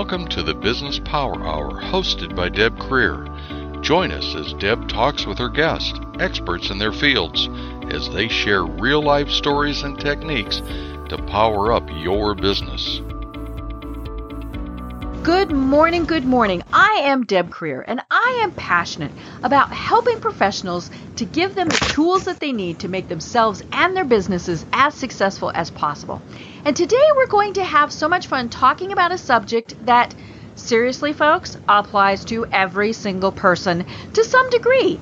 Welcome to the Business Power Hour hosted by Deb Krier. Join us as Deb talks with her guests, experts in their fields, as they share real life stories and techniques to power up your business. Good morning, good morning. I am Deb Krier, and I am passionate about helping professionals to give them the tools that they need to make themselves and their businesses as successful as possible. And today we're going to have so much fun talking about a subject that, seriously, folks, applies to every single person to some degree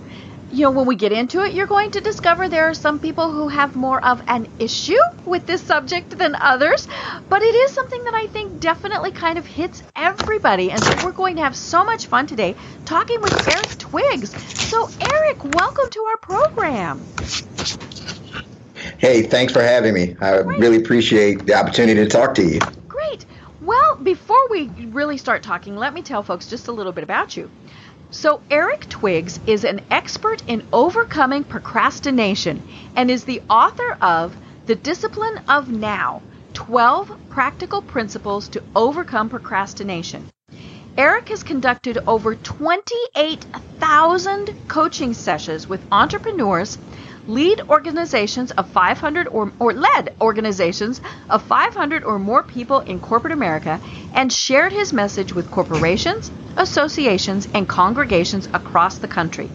you know, when we get into it, you're going to discover there are some people who have more of an issue with this subject than others. But it is something that I think definitely kind of hits everybody. And so we're going to have so much fun today talking with Eric Twiggs. So, Eric, welcome to our program. Hey, thanks for having me. I Great. really appreciate the opportunity to talk to you. Great. Well, before we really start talking, let me tell folks just a little bit about you. So, Eric Twiggs is an expert in overcoming procrastination and is the author of The Discipline of Now 12 Practical Principles to Overcome Procrastination. Eric has conducted over 28,000 coaching sessions with entrepreneurs lead organizations of 500 or, or led organizations of 500 or more people in corporate America and shared his message with corporations, associations, and congregations across the country.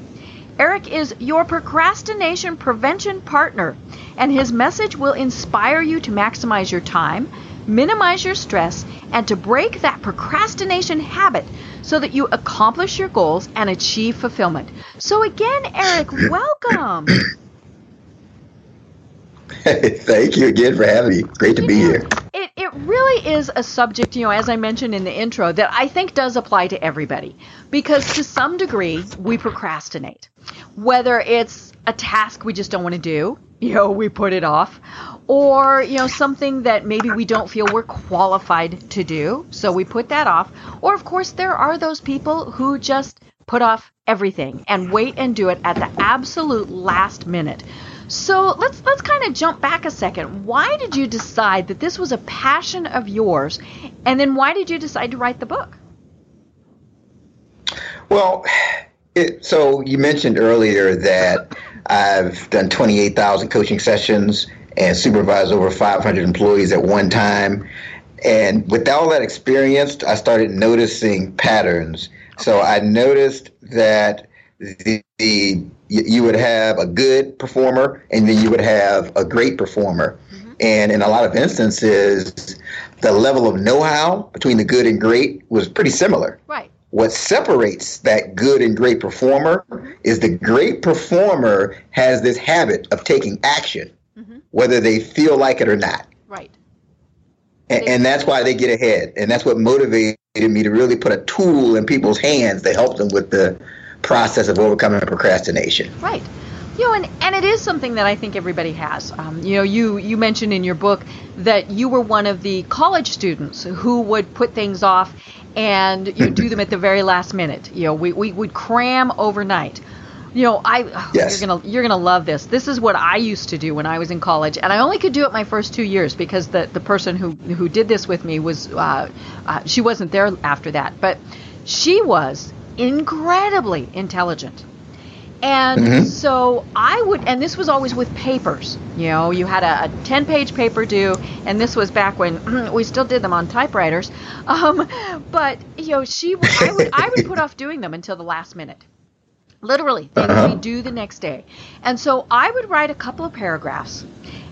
Eric is your procrastination prevention partner, and his message will inspire you to maximize your time, minimize your stress, and to break that procrastination habit so that you accomplish your goals and achieve fulfillment. So, again, Eric, welcome. Thank you again for having me. Great to be here. It, it really is a subject, you know, as I mentioned in the intro, that I think does apply to everybody because to some degree we procrastinate. Whether it's a task we just don't want to do, you know, we put it off, or, you know, something that maybe we don't feel we're qualified to do, so we put that off. Or, of course, there are those people who just put off everything and wait and do it at the absolute last minute. So let's let's kind of jump back a second. Why did you decide that this was a passion of yours, and then why did you decide to write the book? Well, it, so you mentioned earlier that I've done 28,000 coaching sessions and supervised over 500 employees at one time. And with all that experience, I started noticing patterns. So I noticed that the, the you would have a good performer and then you would have a great performer. Mm-hmm. And in a lot of instances, the level of know-how between the good and great was pretty similar. Right. What separates that good and great performer mm-hmm. is the great performer has this habit of taking action, mm-hmm. whether they feel like it or not. Right. And, and, that's why they get ahead. And that's what motivated me to really put a tool in people's hands to help them with the process of overcoming procrastination. Right. You know, and, and it is something that I think everybody has. Um, you know, you, you mentioned in your book that you were one of the college students who would put things off and you know, do them at the very last minute. You know, we, we would cram overnight. You know, I yes. you're gonna you're gonna love this. This is what I used to do when I was in college, and I only could do it my first two years because the the person who who did this with me was uh, uh, she wasn't there after that, but she was incredibly intelligent. And mm-hmm. so I would, and this was always with papers. You know, you had a, a 10 page paper due, and this was back when we still did them on typewriters. Um, but, you know, she, I would, I would put off doing them until the last minute. Literally, things uh-huh. we do the next day. And so I would write a couple of paragraphs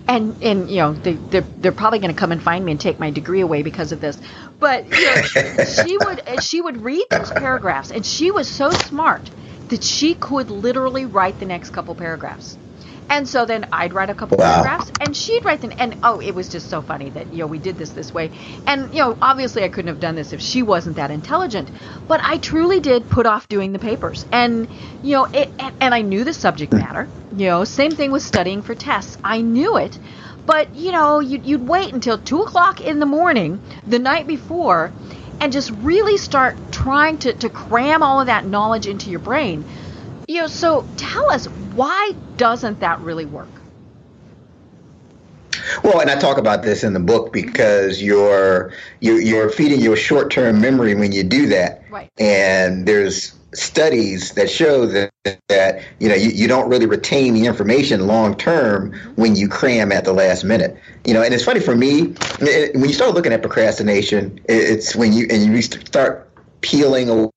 and and you know they they're, they're probably going to come and find me and take my degree away because of this but you know, she would she would read those paragraphs and she was so smart that she could literally write the next couple paragraphs and so then I'd write a couple wow. paragraphs and she'd write them and oh it was just so funny that you know we did this this way. And you know obviously I couldn't have done this if she wasn't that intelligent. But I truly did put off doing the papers. And you know it and, and I knew the subject matter you know same thing with studying for tests. I knew it. But you know you'd, you'd wait until two o'clock in the morning the night before and just really start trying to, to cram all of that knowledge into your brain. You know so tell us why doesn't that really work? Well, and I talk about this in the book because you're you're, you're feeding your short-term memory when you do that. Right. And there's studies that show that that you know you, you don't really retain the information long term when you cram at the last minute. You know, and it's funny for me it, when you start looking at procrastination, it, it's when you and you start peeling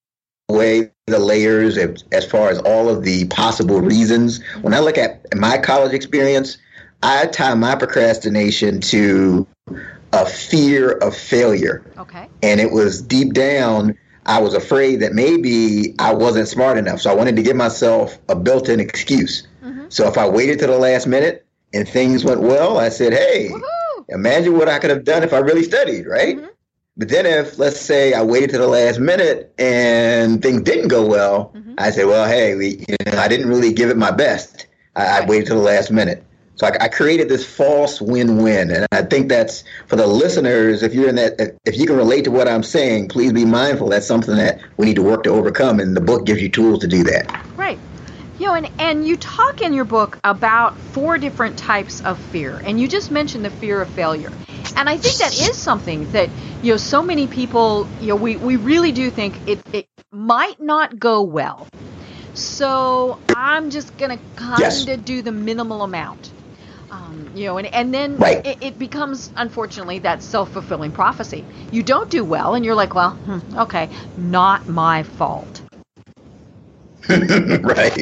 away the layers as, as far as all of the possible reasons. When I look at my college experience, I tie my procrastination to a fear of failure. Okay. And it was deep down, I was afraid that maybe I wasn't smart enough. So I wanted to give myself a built in excuse. Mm-hmm. So if I waited to the last minute and things went well, I said, hey, Woo-hoo! imagine what I could have done if I really studied, right? Mm-hmm. But then if, let's say, I waited to the last minute and things didn't go well, mm-hmm. I say, well, hey, we, you know, I didn't really give it my best. I, I waited to the last minute. So I, I, created this false win-win, and I think that's for the listeners. If you're in that, if you can relate to what I'm saying, please be mindful. That's something that we need to work to overcome, and the book gives you tools to do that. Right. You know, and, and you talk in your book about four different types of fear, and you just mentioned the fear of failure. And I think that is something that, you know, so many people, you know, we, we really do think it, it might not go well. So I'm just going to kind of yes. do the minimal amount. Um, you know, and, and then right. it, it, becomes, unfortunately, that self fulfilling prophecy. You don't do well, and you're like, well, hmm, okay, not my fault. right.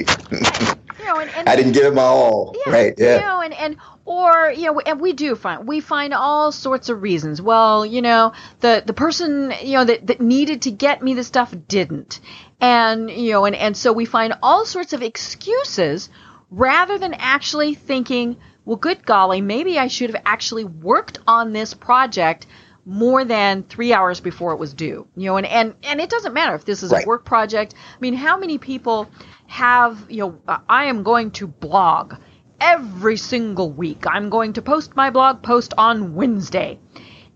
You know, and, and, I didn't give it my all. Yeah, right. Yeah. You know, and, and or you know, and we do find we find all sorts of reasons. Well, you know, the the person you know that that needed to get me the stuff didn't, and you know, and and so we find all sorts of excuses rather than actually thinking well, good golly, maybe I should have actually worked on this project more than three hours before it was due. You know, and, and, and it doesn't matter if this is right. a work project. I mean, how many people have, you know, uh, I am going to blog every single week. I'm going to post my blog post on Wednesday.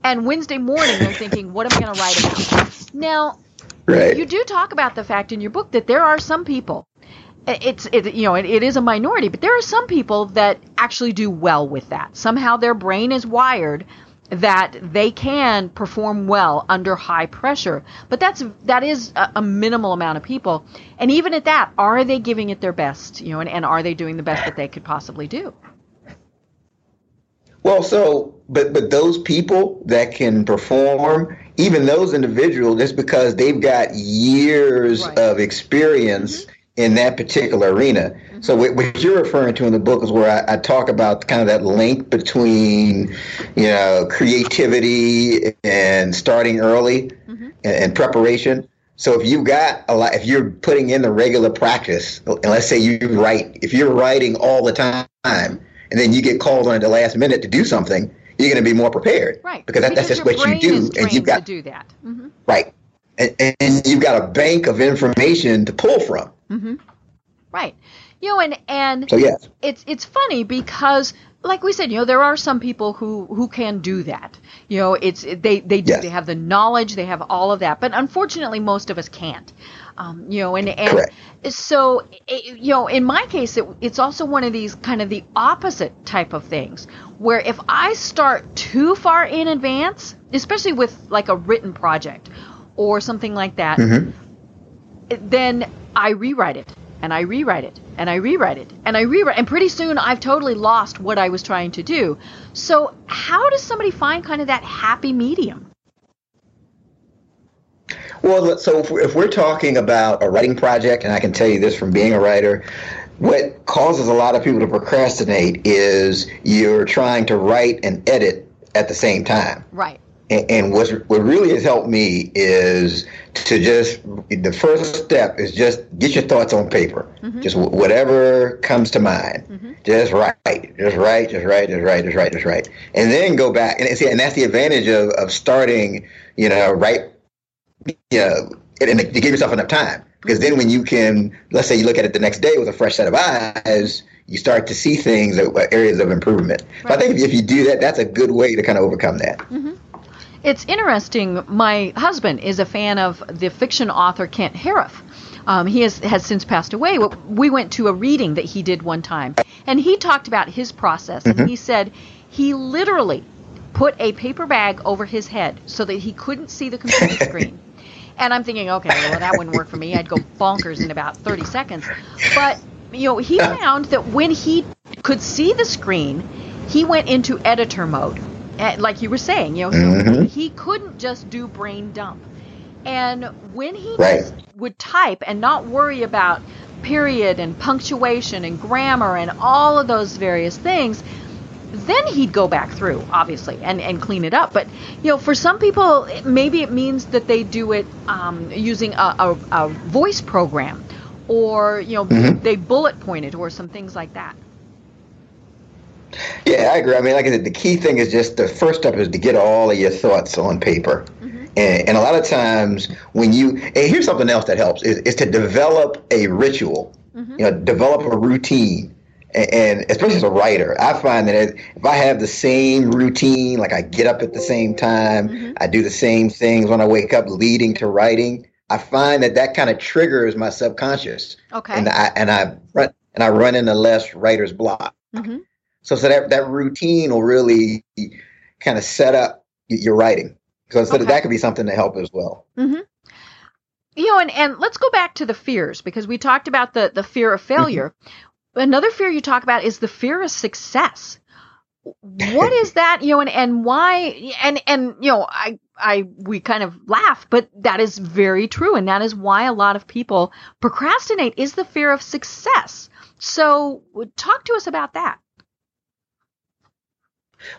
And Wednesday morning, they're thinking, what am I going to write about? Now, right. you do talk about the fact in your book that there are some people it's it, you know it, it is a minority but there are some people that actually do well with that somehow their brain is wired that they can perform well under high pressure. But that's that is a, a, minimal amount of people. And even at that are they giving it their best you know and, and are they doing the best that they could possibly do? Well so but but those people that can perform even those individuals just because they've got years right. of experience mm-hmm in that particular arena. Mm-hmm. So what, you're referring to in the book is where I, I, talk about kind of that link between, you know, creativity and starting early mm-hmm. and, and, preparation. So if you've got a lot, if you're putting in the regular practice, and let's say you write, if you're writing all the time, and then you get called on at the last minute to do something, you're going to be more prepared, right? Because, that, because that's just what you do, and you've got to do that, mm-hmm. right? And, and, you've got a bank of information to pull from. Mm-hmm. Right. You know, and and so, yes. it's it's funny because like we said, you know, there are some people who who can do that. You know, it's they they do yes. they have the knowledge, they have all of that, but unfortunately, most of us can't. Um, you know, and and Correct. so it, you know, in my case, it, it's also one of these kind of the opposite type of things where if I start too far in advance, especially with like a written project or something like that, mm-hmm. then I rewrite it and I rewrite it and I rewrite it and I rewrite and pretty soon I've totally lost what I was trying to do. So how does somebody find kind of that happy medium? Well, so if we're talking about a writing project, and I can tell you this from being a writer, what causes a lot of people to procrastinate is you're trying to write and edit at the same time. Right. And, and what what really has helped me is to just the first step is just get your thoughts on paper. Mm-hmm. Just whatever comes to mind. Mm-hmm. Just write, just write, just write, just write, just write, just write, and then go back and see. And that's the advantage of of starting. You know, right. You know, and, and to give yourself enough time because then when you can, let's say you look at it the next day with a fresh set of eyes, you start to see things, areas of improvement. Right. I think if you do that, that's a good way to kind of overcome that. Mm-hmm. It's interesting. My husband is a fan of the fiction author Kent Haruf. Um, he has has since passed away. We went to a reading that he did one time, and he talked about his process, mm-hmm. and he said he literally put a paper bag over his head so that he couldn't see the computer screen. And I'm thinking, okay, well, that wouldn't work for me. I'd go bonkers in about 30 seconds. But, you know, he found that when he could see the screen, he went into editor mode. Eh, like you were saying, you know, mm-hmm. he couldn't just do brain dump. And when he right. would type and not worry about period and punctuation and grammar and all of those various things, then he'd go back through, obviously, and, and clean it up. But, you know, for some people, maybe it means that they do it um, using a, a, a, voice program or, you know, mm-hmm. they bullet point it or some things like that. Yeah, I agree. I mean, like I said, the key thing is just the first step is to get all of your thoughts on paper. Mm-hmm. And, and, a lot of times when you, and here's something else that helps, is, is to develop a ritual, mm-hmm. you know, develop a routine and especially as a writer, I find that if I have the same routine, like I get up at the same time, mm-hmm. I do the same things when I wake up, leading to writing, I find that that kind of triggers my subconscious. Okay. And I and I run and I run into less writer's block. Mm-hmm. So so that that routine will really kind of set up your writing. So, so okay. that, could be something to help as well. Mm-hmm. You know, and, and let's go back to the fears because we talked about the, the fear of failure. Mm-hmm. Another fear you talk about is the fear of success. What is that, you know, and, and why and and you know, I I we kind of laugh, but that is very true and that is why a lot of people procrastinate is the fear of success. So, talk to us about that.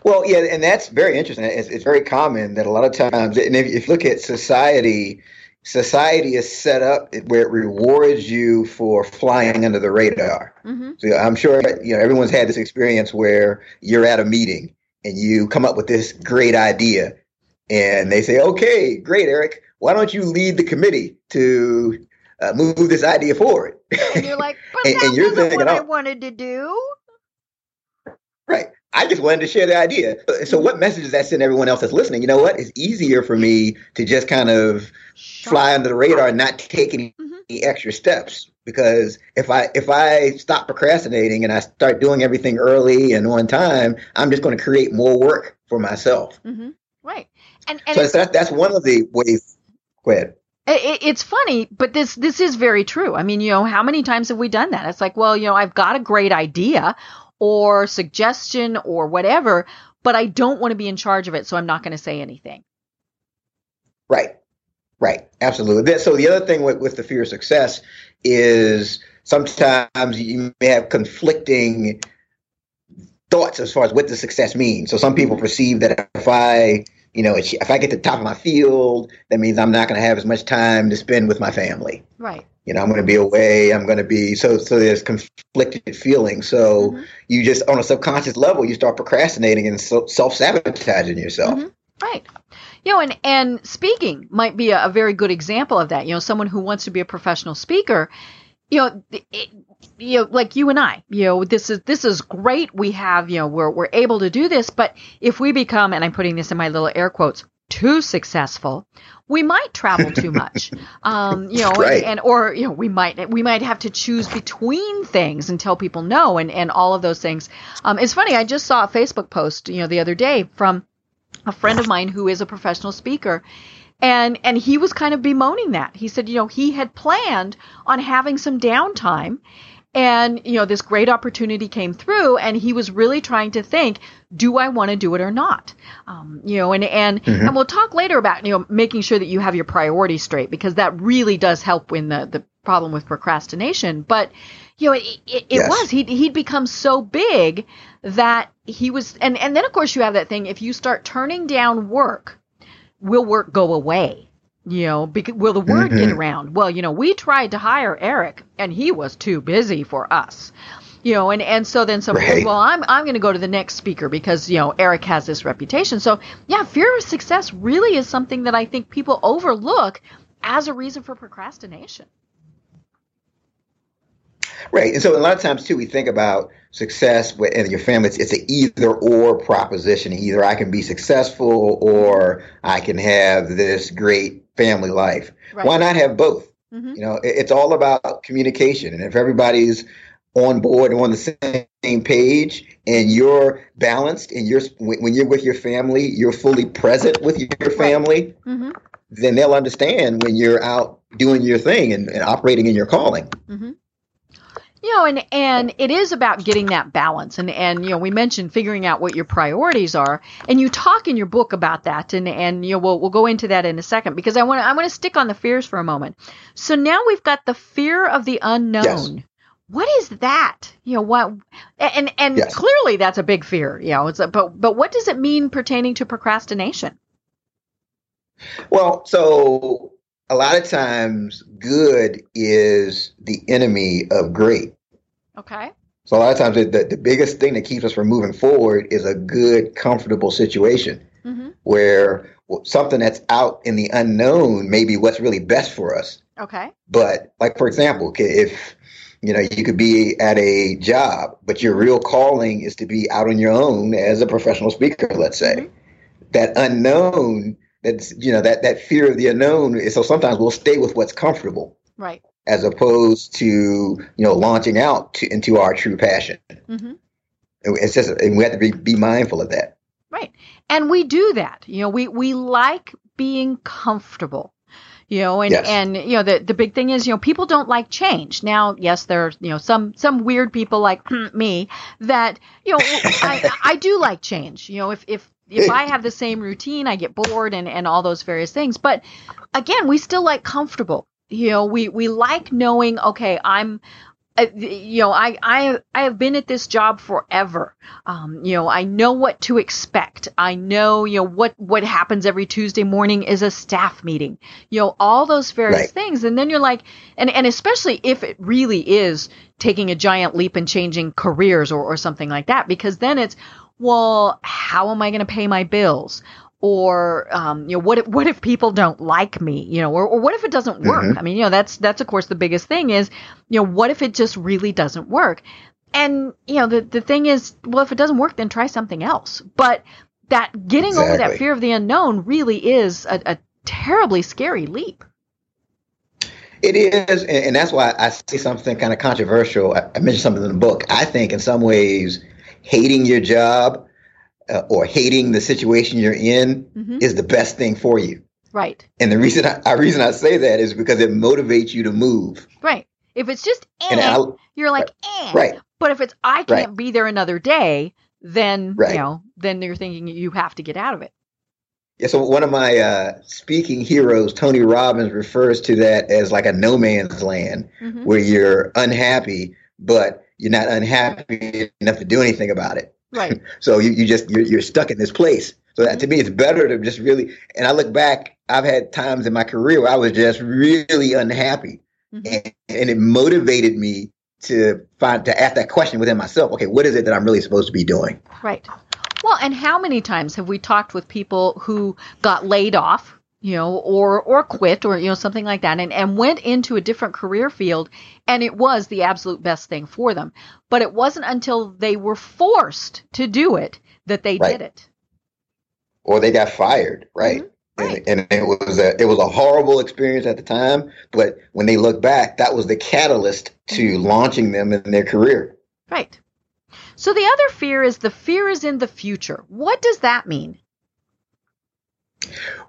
Well, yeah, and that's very interesting. It's, it's very common that a lot of times, and if, if you look at society, society is set up where it rewards you for flying under the radar. Mm-hmm. So I'm sure you know everyone's had this experience where you're at a meeting and you come up with this great idea, and they say, "Okay, great, Eric. Why don't you lead the committee to uh, move this idea forward?" And you're like, "But and, and you're thinking, what I wanted to do." Right. I just wanted to share the idea. So, what message does that send everyone else that's listening? You know what? It's easier for me to just kind of fly under the radar and not take any, mm-hmm. extra steps because if I if I stop procrastinating and I start doing everything early and on time, I'm just going to create more work for myself. Mm-hmm. Right. And, and so that's, that's one of the ways. Go ahead. it's funny, but this this is very true. I mean, you know, how many times have we done that? It's like, well, you know, I've got a great idea or suggestion or whatever, but I don't want to be in charge of it, so I'm not going to say anything. Right. Right. Absolutely. So the other thing with, with the fear of success is sometimes you may have conflicting thoughts as far as what the success means. So some people mm-hmm. perceive that if I, you know, if I get to the top of my field, that means I'm not going to have as much time to spend with my family. Right you know, I'm going to be away. I'm going to be so so. There's conflicted feelings. So mm-hmm. you just on a subconscious level, you start procrastinating and self sabotaging yourself. Mm-hmm. Right. You know, and and speaking might be a, a, very good example of that. You know, someone who wants to be a professional speaker. You know, it, you know, like you and I. You know, this is this is great. We have you know we're we're able to do this. But if we become, and I'm putting this in my little air quotes, too successful, we might travel too much. Um, you know, right. and, and, or you know, we might we might have to choose between things and tell people no, and and all of those things. Um, it's funny. I just saw a Facebook post, you know, the other day from a friend of mine who is a professional speaker. And and he was kind of bemoaning that. He said, you know, he had planned on having some downtime and, you know, this great opportunity came through and he was really trying to think, do I want to do it or not? Um, you know, and, and, mm-hmm. and we'll talk later about, you know, making sure that you have your priorities straight because that really does help in the, the problem with procrastination. But, you know, it, it, it yes. was, he'd, he'd become so big that he was, and, and then of course you have that thing, if you start turning down work, will work go away? You know, because, will the word mm-hmm. get around? Well, you know, we tried to hire Eric and he was too busy for us. You know, and, and so then somebody right. says, well, I'm, I'm going to go to the next speaker because, you know, Eric has this reputation. So, yeah, fear of success really is something that I think people overlook as a reason for procrastination. Right. And so a lot of times, too, we think about success in your family. It's, it's an either or proposition. Either I can be successful or I can have this great family life. Right. Why not have both? Mm-hmm. You know, it, it's all about communication, and if everybody's on board and on the same page and you're balanced and you're when you're with your family you're fully present with your family mm-hmm. then they'll understand when you're out doing your thing and, and operating in your calling mm-hmm. You know and and it is about getting that balance and and you know we mentioned figuring out what your priorities are and you talk in your book about that and and you know we'll, we'll go into that in a second because i want to i want to stick on the fears for a moment so now we've got the fear of the unknown yes what is that? You know what? And and yes. clearly that's a big fear. You know, it's a, but but what does it mean pertaining to procrastination? Well, so a lot of times good is the enemy of great. Okay. So a lot of times the, the biggest thing that keeps us from moving forward is a good, comfortable situation mm-hmm. where something that's out in the unknown may be what's really best for us. Okay. But like for example, if you know, you could be at a job, but your real calling is to be out on your own as a professional speaker, let's say. Mm-hmm. That unknown, that's, you know, that, that fear of the unknown. So sometimes we'll stay with what's comfortable. Right. As opposed to, you know, launching out to, into our true passion. Mm-hmm. It's just, and we have to be, be mindful of that. Right. And we do that. You know, we, we like being comfortable you know and yes. and you know the the big thing is you know people don't like change now yes there's you know some some weird people like me that you know I I do like change you know if if if I have the same routine I get bored and and all those various things but again we still like comfortable you know we we like knowing okay i'm you know, I, I, I have been at this job forever. Um, you know, I know what to expect. I know, you know, what, what happens every Tuesday morning is a staff meeting, you know, all those various right. things. And then you're like, and, and especially if it really is taking a giant leap and changing careers or, or something like that, because then it's, well, how am I going to pay my bills? Or um, you know what if, what if people don't like me you know or, or what if it doesn't work? Mm-hmm. i mean you know that's that's of course the biggest thing is you know what if it just really doesn't work? And you know the the thing is well if it doesn't work then try something else. But that getting exactly. over that fear of the unknown really is a, a terribly scary leap. It is and that's why i say something kind of controversial i mentioned something in the book. I think in some ways hating your job uh, or hating the situation you're in mm-hmm. is the best thing for you. Right. And the reason I, reason I say that is because it motivates you to move. Right. If it's just eh, you're like eh. Right. But if it's I can't right. be there another day, then right. you know, then you're thinking you have to get out of it. Yeah, so one of my uh, speaking heroes, Tony Robbins, refers to that as like a no man's land mm-hmm. where you're unhappy, but you're not unhappy enough to do anything about it. Right. so you, you just you're, you're stuck in this place. So that, to me, it's better to just really. And I look back, I've had times in my career where I was just really unhappy, mm-hmm. and, and it motivated me to find to ask that question within myself. Okay, what is it that I'm really supposed to be doing? Right. Well, and how many times have we talked with people who got laid off you know, or or quit or you know something like that, and and went into a different career field, and it was the absolute best thing for them. But it wasn't until they were forced to do it that they right. did it. Or they got fired, right? Mm-hmm. Right. And, and, it was a it was a horrible experience at the time, but when they look back, that was the catalyst to mm-hmm. launching them in their career. Right. So the other fear is the fear is in the future. What does that mean?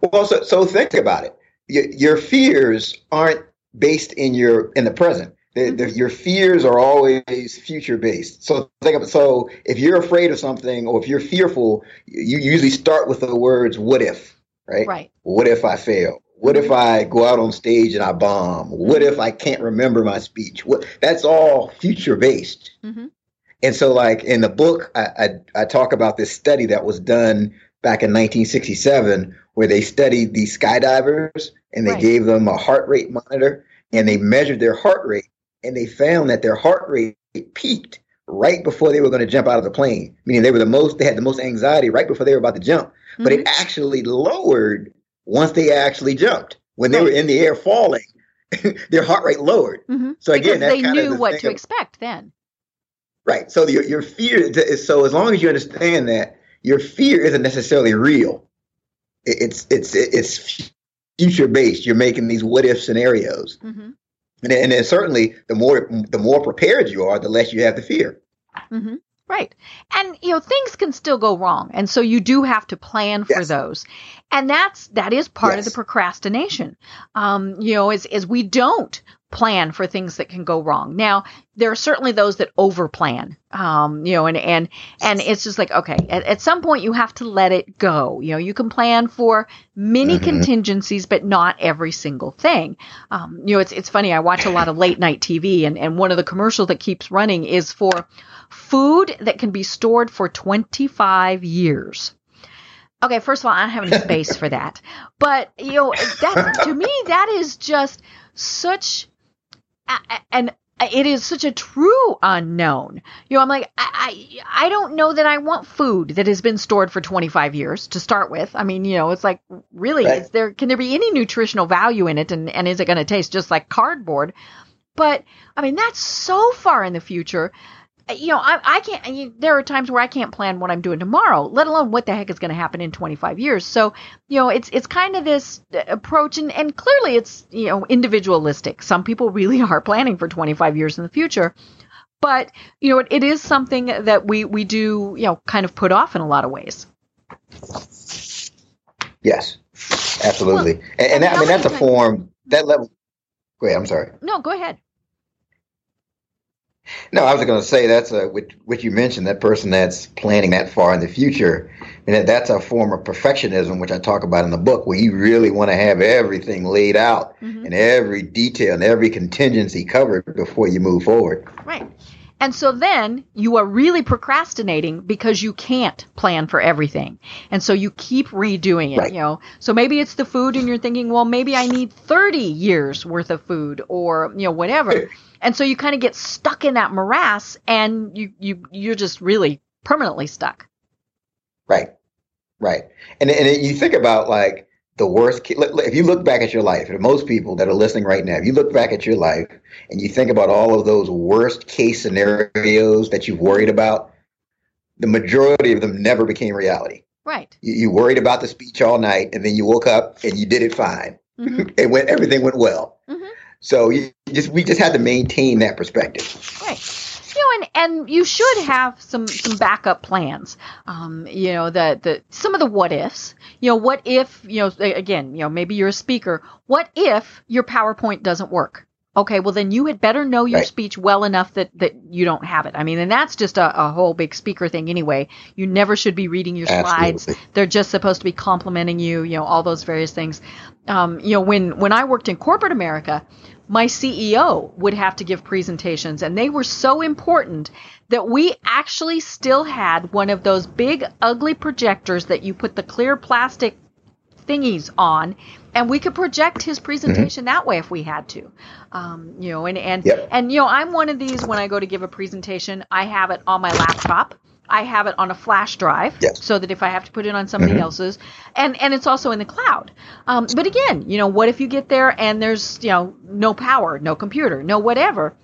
Well, so, so think about it. Your, your fears aren't based in your in the present. The, the, mm-hmm. your fears are always future based. So think of it. So if you're afraid of something or if you're fearful, you usually start with the words "What if?" Right? Right. What if I fail? What if mm-hmm. I go out on stage and I bomb? What if I can't remember my speech? What that's all future based. Mm-hmm. And so, like in the book, I, I, I talk about this study that was done back in 1967 where they studied these skydivers and they right. gave them a heart rate monitor and they measured their heart rate and they found that their heart rate peaked right before they were going to jump out of the plane meaning they were the most they had the most anxiety right before they were about to jump mm-hmm. but it mm-hmm. actually lowered once they actually jumped when they right. were in the air falling their heart rate lowered mm-hmm. so again they knew the what to of, expect then right so your, your fear is so as long as you understand that your fear isn't necessarily real. It's it's it's future based. You're making these what if scenarios. Mm-hmm. And, and then certainly the more the more prepared you are, the less you have to fear. Mm-hmm. Right. And you know, things can still go wrong. And so you do have to plan for yes. those. And that's that is part yes. of the procrastination. Um, you know, is is we don't plan for things that can go wrong. Now, there are certainly those that overplan. Um, you know, and and and it's just like, okay, at, at, some point you have to let it go. You know, you can plan for many mm-hmm. contingencies, but not every single thing. Um, you know, it's it's funny, I watch a lot of late night TV and, and one of the commercials that keeps running is for food that can be stored for 25 years. Okay, first of all, I don't have any space for that. But, you know, that to me, that is just such and it is such a true unknown. You know, I'm like, I, I, I don't know that I want food that has been stored for 25 years to start with. I mean, you know, it's like, really, right. is there, can there be any nutritional value in it? And, and is it going to taste just like cardboard? But, I mean, that's so far in the future Uh, you know, I, I can't. I there are times where I can't plan what I'm doing tomorrow, let alone what the heck is going to happen in 25 years. So, you know, it's it's kind of this uh, approach, and and clearly it's you know individualistic. Some people really are planning for 25 years in the future, but you know, it, it is something that we we do you know kind of put off in a lot of ways. Yes, absolutely, well, and, and that, I mean that's a form that level. Go ahead. I'm sorry. No, go ahead. No, I was going to say that's a which, which you mentioned that person that's planning that far in the future, and that, that's a form of perfectionism, which I talk about in the book, where you really want to have everything laid out mm-hmm. and every detail and every contingency covered before you move forward. Right. And so then you are really procrastinating because you can't plan for everything. And so you keep redoing it, right. you know. So maybe it's the food and you're thinking, well, maybe I need 30 years worth of food or, you know, whatever. And so you kind of get stuck in that morass and you, you, you're just really permanently stuck. Right. Right. And, and you think about like the worst, if you look back at your life, and most people that are listening right now, if you look back at your life and you think about all of those worst case scenarios that you've worried about, the majority of them never became reality. Right. You, you worried about the speech all night and then you woke up and you did it fine. Mm-hmm. it went, everything went well. So you just we just had to maintain that perspective. Right. You know, and, and you should have some some backup plans. Um, you know, the the some of the what ifs. You know, what if you know again, you know, maybe you're a speaker. What if your PowerPoint doesn't work? Okay, well then you had better know your right. speech well enough that that you don't have it. I mean, and that's just a, a whole big speaker thing anyway. You never should be reading your Absolutely. slides. They're just supposed to be complimenting you. You know, all those various things. Um, you know, when when I worked in corporate America, my CEO would have to give presentations, and they were so important that we actually still had one of those big, ugly projectors that you put the clear plastic thingies on, and we could project his presentation mm-hmm. that way if we had to. Um, you know, and and yep. and you know, I'm one of these when I go to give a presentation, I have it on my laptop I have it on a flash drive yes. so that if I have to put it on somebody mm-hmm. else's, and and it's also in the cloud. Um, but again, you know, what if you get there and there's you know no power, no computer, no whatever?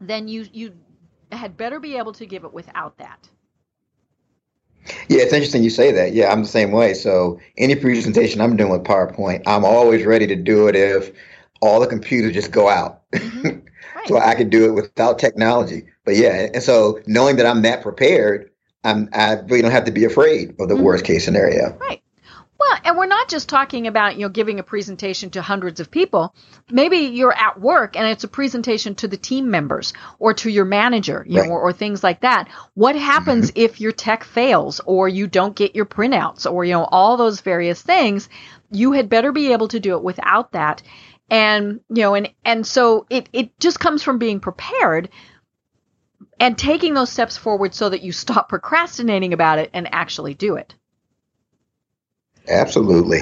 Then you you had better be able to give it without that. Yeah, it's interesting you say that. Yeah, I'm the same way. So any presentation I'm doing with PowerPoint, I'm always ready to do it if all the computers just go out. Mm-hmm. Right. so I can do it without technology. But yeah, and so knowing that I'm that prepared, I'm, I really don't have to be afraid of the mm-hmm. worst case scenario. Right. Well, and we're not just talking about, you know, giving a presentation to hundreds of people. Maybe you're at work and it's a presentation to the team members or to your manager, you right. know, or, or, things like that. What happens mm-hmm. if your tech fails or you don't get your printouts or, you know, all those various things? You had better be able to do it without that. And, you know, and, and so it, it just comes from being prepared and taking those steps forward so that you stop procrastinating about it and actually do it. Absolutely.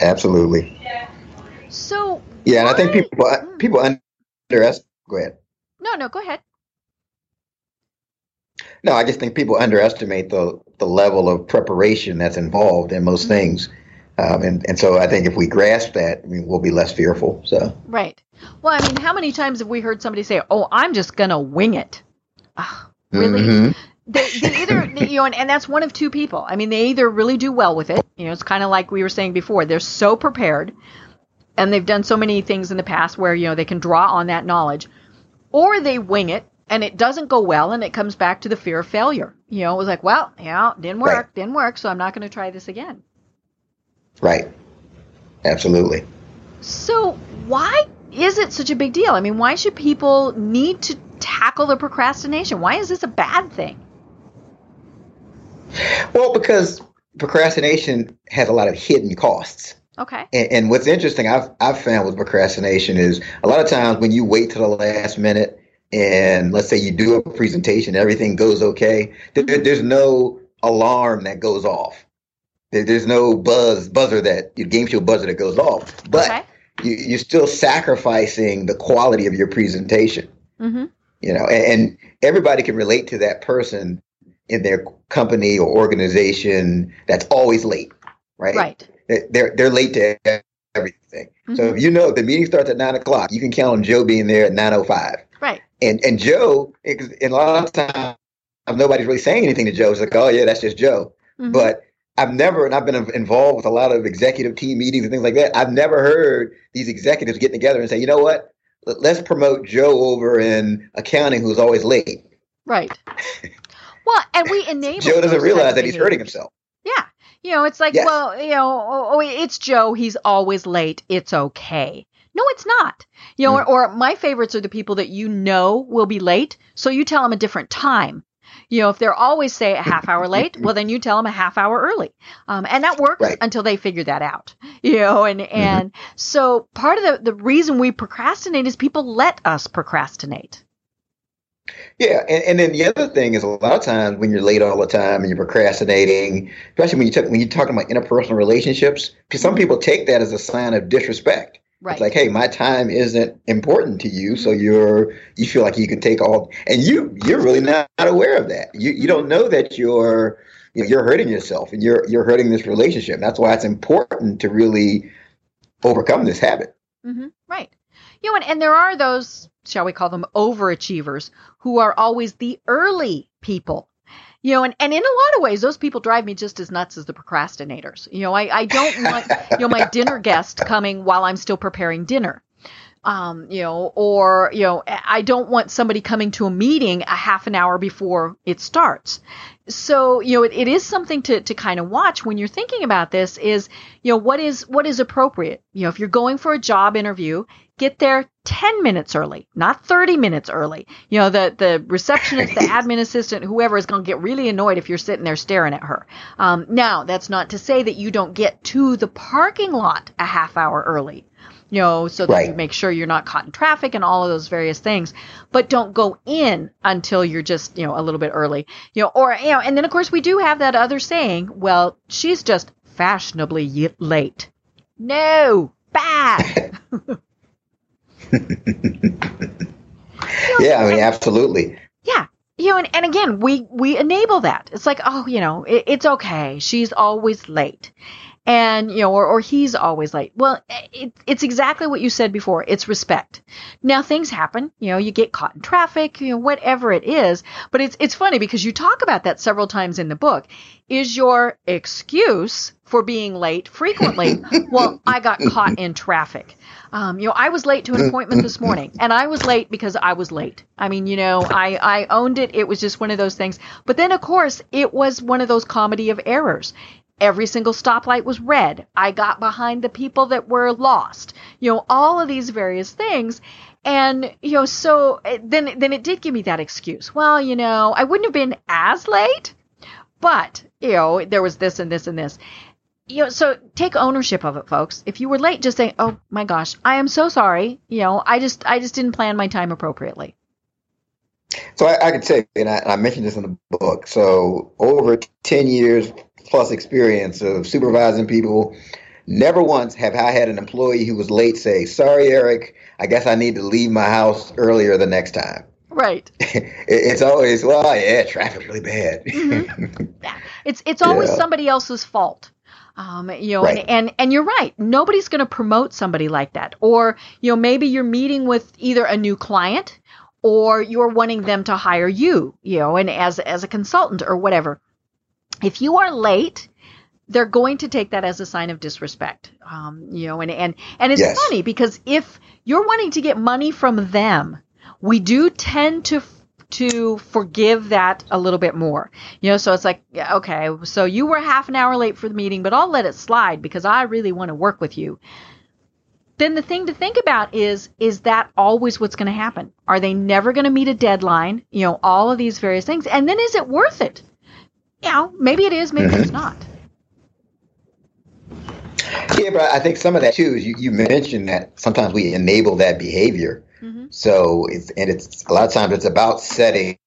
Absolutely. So Yeah, and I think people people underestimate go ahead. No, no, go ahead. No, I just think people underestimate the the level of preparation that's involved in most mm-hmm. things. Um, and, and so I think if we grasp that, I mean, we'll be less fearful. So right. Well, I mean, how many times have we heard somebody say, "Oh, I'm just gonna wing it"? really? Mm-hmm. They, they either you know and, and that's one of two people i mean they either really do well with it you know it's kind of like we were saying before they're so prepared and they've done so many things in the past where you know they can draw on that knowledge or they wing it and it doesn't go well and it comes back to the fear of failure you know it was like well yeah didn't work Right. didn't work so i'm not going to try this again Right. Absolutely. so why is it such a big deal i mean why should people need to tackle the procrastination why is this a bad thing Well, because procrastination has a lot of hidden costs. okay And, and what's interesting, I've I've found with procrastination is a lot of times when you wait to the last minute, and let's say you do a presentation, everything goes okay. There, there's no alarm that goes off. There, there's no buzz buzzer that your game show buzzer that goes off. But okay you, you're still sacrificing the quality of your presentation. mm-hmm. You know, and, and everybody can relate to that person in their company or organization that's always late, right? right they're they're late to everything. So Mhm. if you know the meeting starts at nine o'clock, you can count on Joe being there at nine o five. right And and Joe, in a lot of times nobody's really saying anything to Joe. It's like, oh yeah, that's just Joe. Mhm. But I've never, and I've been involved with a lot of executive team meetings and things like that. I've never heard these executives get together and say, you know what, let's promote Joe over in accounting who's always late. Right. And we enable. Joe doesn't realize that he's hurting himself. Yeah. You know, it's like, Yes. well, you know, oh, oh, it's Joe. He's always late. It's okay. No, it's not. You know, Mm. or, or my favorites are the people that you know will be late. So you tell them a different time. You know, if they're always say a half hour late, well, then you tell them a half hour early. Um, and that works Right. until they figure that out. You know, and, and so part of the, the reason we procrastinate is people let us procrastinate. Yeah, and, and then the other thing is a lot of times when you're late all the time and you're procrastinating, especially when you talk, when you're talking about interpersonal relationships, because some people take that as a sign of disrespect. Right. It's like, hey, my time isn't important to you, so you're you feel like you can take all, and you you're really not, not aware of that. You you don't know that you're you know, you're hurting yourself and you're you're hurting this relationship. That's why it's important to really overcome this habit. hmm Right. You know, and, and there are those, shall we call them overachievers, who are always the early people. You know, and, and in a lot of ways, those people drive me just as nuts as the procrastinators. You know, I, I don't want, you know, my dinner guest coming while I'm still preparing dinner. Um, you know, or, you know, I don't want somebody coming to a meeting a half an hour before it starts. So, you know, it, it is something to, to kind of watch when you're thinking about this is, you know, what is, what is appropriate? You know, if you're going for a job interview, get there 10 minutes early, not 30 minutes early. You know, the, the receptionist, the admin assistant, whoever is going to get really annoyed if you're sitting there staring at her. Um, now, that's not to say that you don't get to the parking lot a half hour early. You know, so that Right. you make sure you're not caught in traffic and all of those various things, but don't go in until you're just, you know, a little bit early. You know, or, you know, and then of course we do have that other saying, well, she's just fashionably y- late. No, bad. Yeah, I mean, absolutely. Yeah. You know, and, and again, we, we enable that. It's like, oh, you know, it, it's okay. She's always late. And, you know, or, or he's always late. Well, it, it's exactly what you said before. It's respect. Now things happen, you know, you get caught in traffic, you know, whatever it is. But it's, it's funny because you talk about that several times in the book. Is your excuse for being late frequently? well, I got caught in traffic. Um, you know, I was late to an appointment this morning, and I was late because I was late. I mean, you know, I, I owned it. It was just one of those things. But then, of course, it was one of those comedy of errors. Every single stoplight was red. I got behind the people that were lost. You know, all of these various things. And, you know, so eh, then, then it did give me that excuse. Well, you know, I wouldn't have been as late, but, you know, there was this and this and this you know, so take ownership of it, folks. If you were late, just say, "Oh my gosh, I am so sorry." You know, I just, I just didn't plan my time appropriately. So I, I could say, and I, and I mentioned this in the book. So over ten years plus experience of supervising people, never once have I had an employee who was late say, "Sorry, Eric, I guess I need to leave my house earlier the next time." Right. It, it's always, well, yeah, traffic's really bad. Yeah. It's, it's always Yeah. somebody else's fault. Um, you know, Right. and, and and you're right. Nobody's going to promote somebody like that. Or you know, maybe you're meeting with either a new client or you're wanting them to hire you, you know, and as as a consultant or whatever. If you are late, they're going to take that as a sign of disrespect. Um, you know, and and and it's Yes. funny because if you're wanting to get money from them, we do tend to to forgive that a little bit more. You know, so it's like, yeah, okay, so you were half an hour late for the meeting, but I'll let it slide because I really want to work with you. Then the thing to think about is is that always what's going to happen? Are they never going to meet a deadline? You know, all of these various things. And then is it worth it? You know, maybe it is, maybe it's not. Yeah, but I think some of that too is you, you mentioned that sometimes we enable that behavior. Mhm. So it's and it's a lot of times it's about setting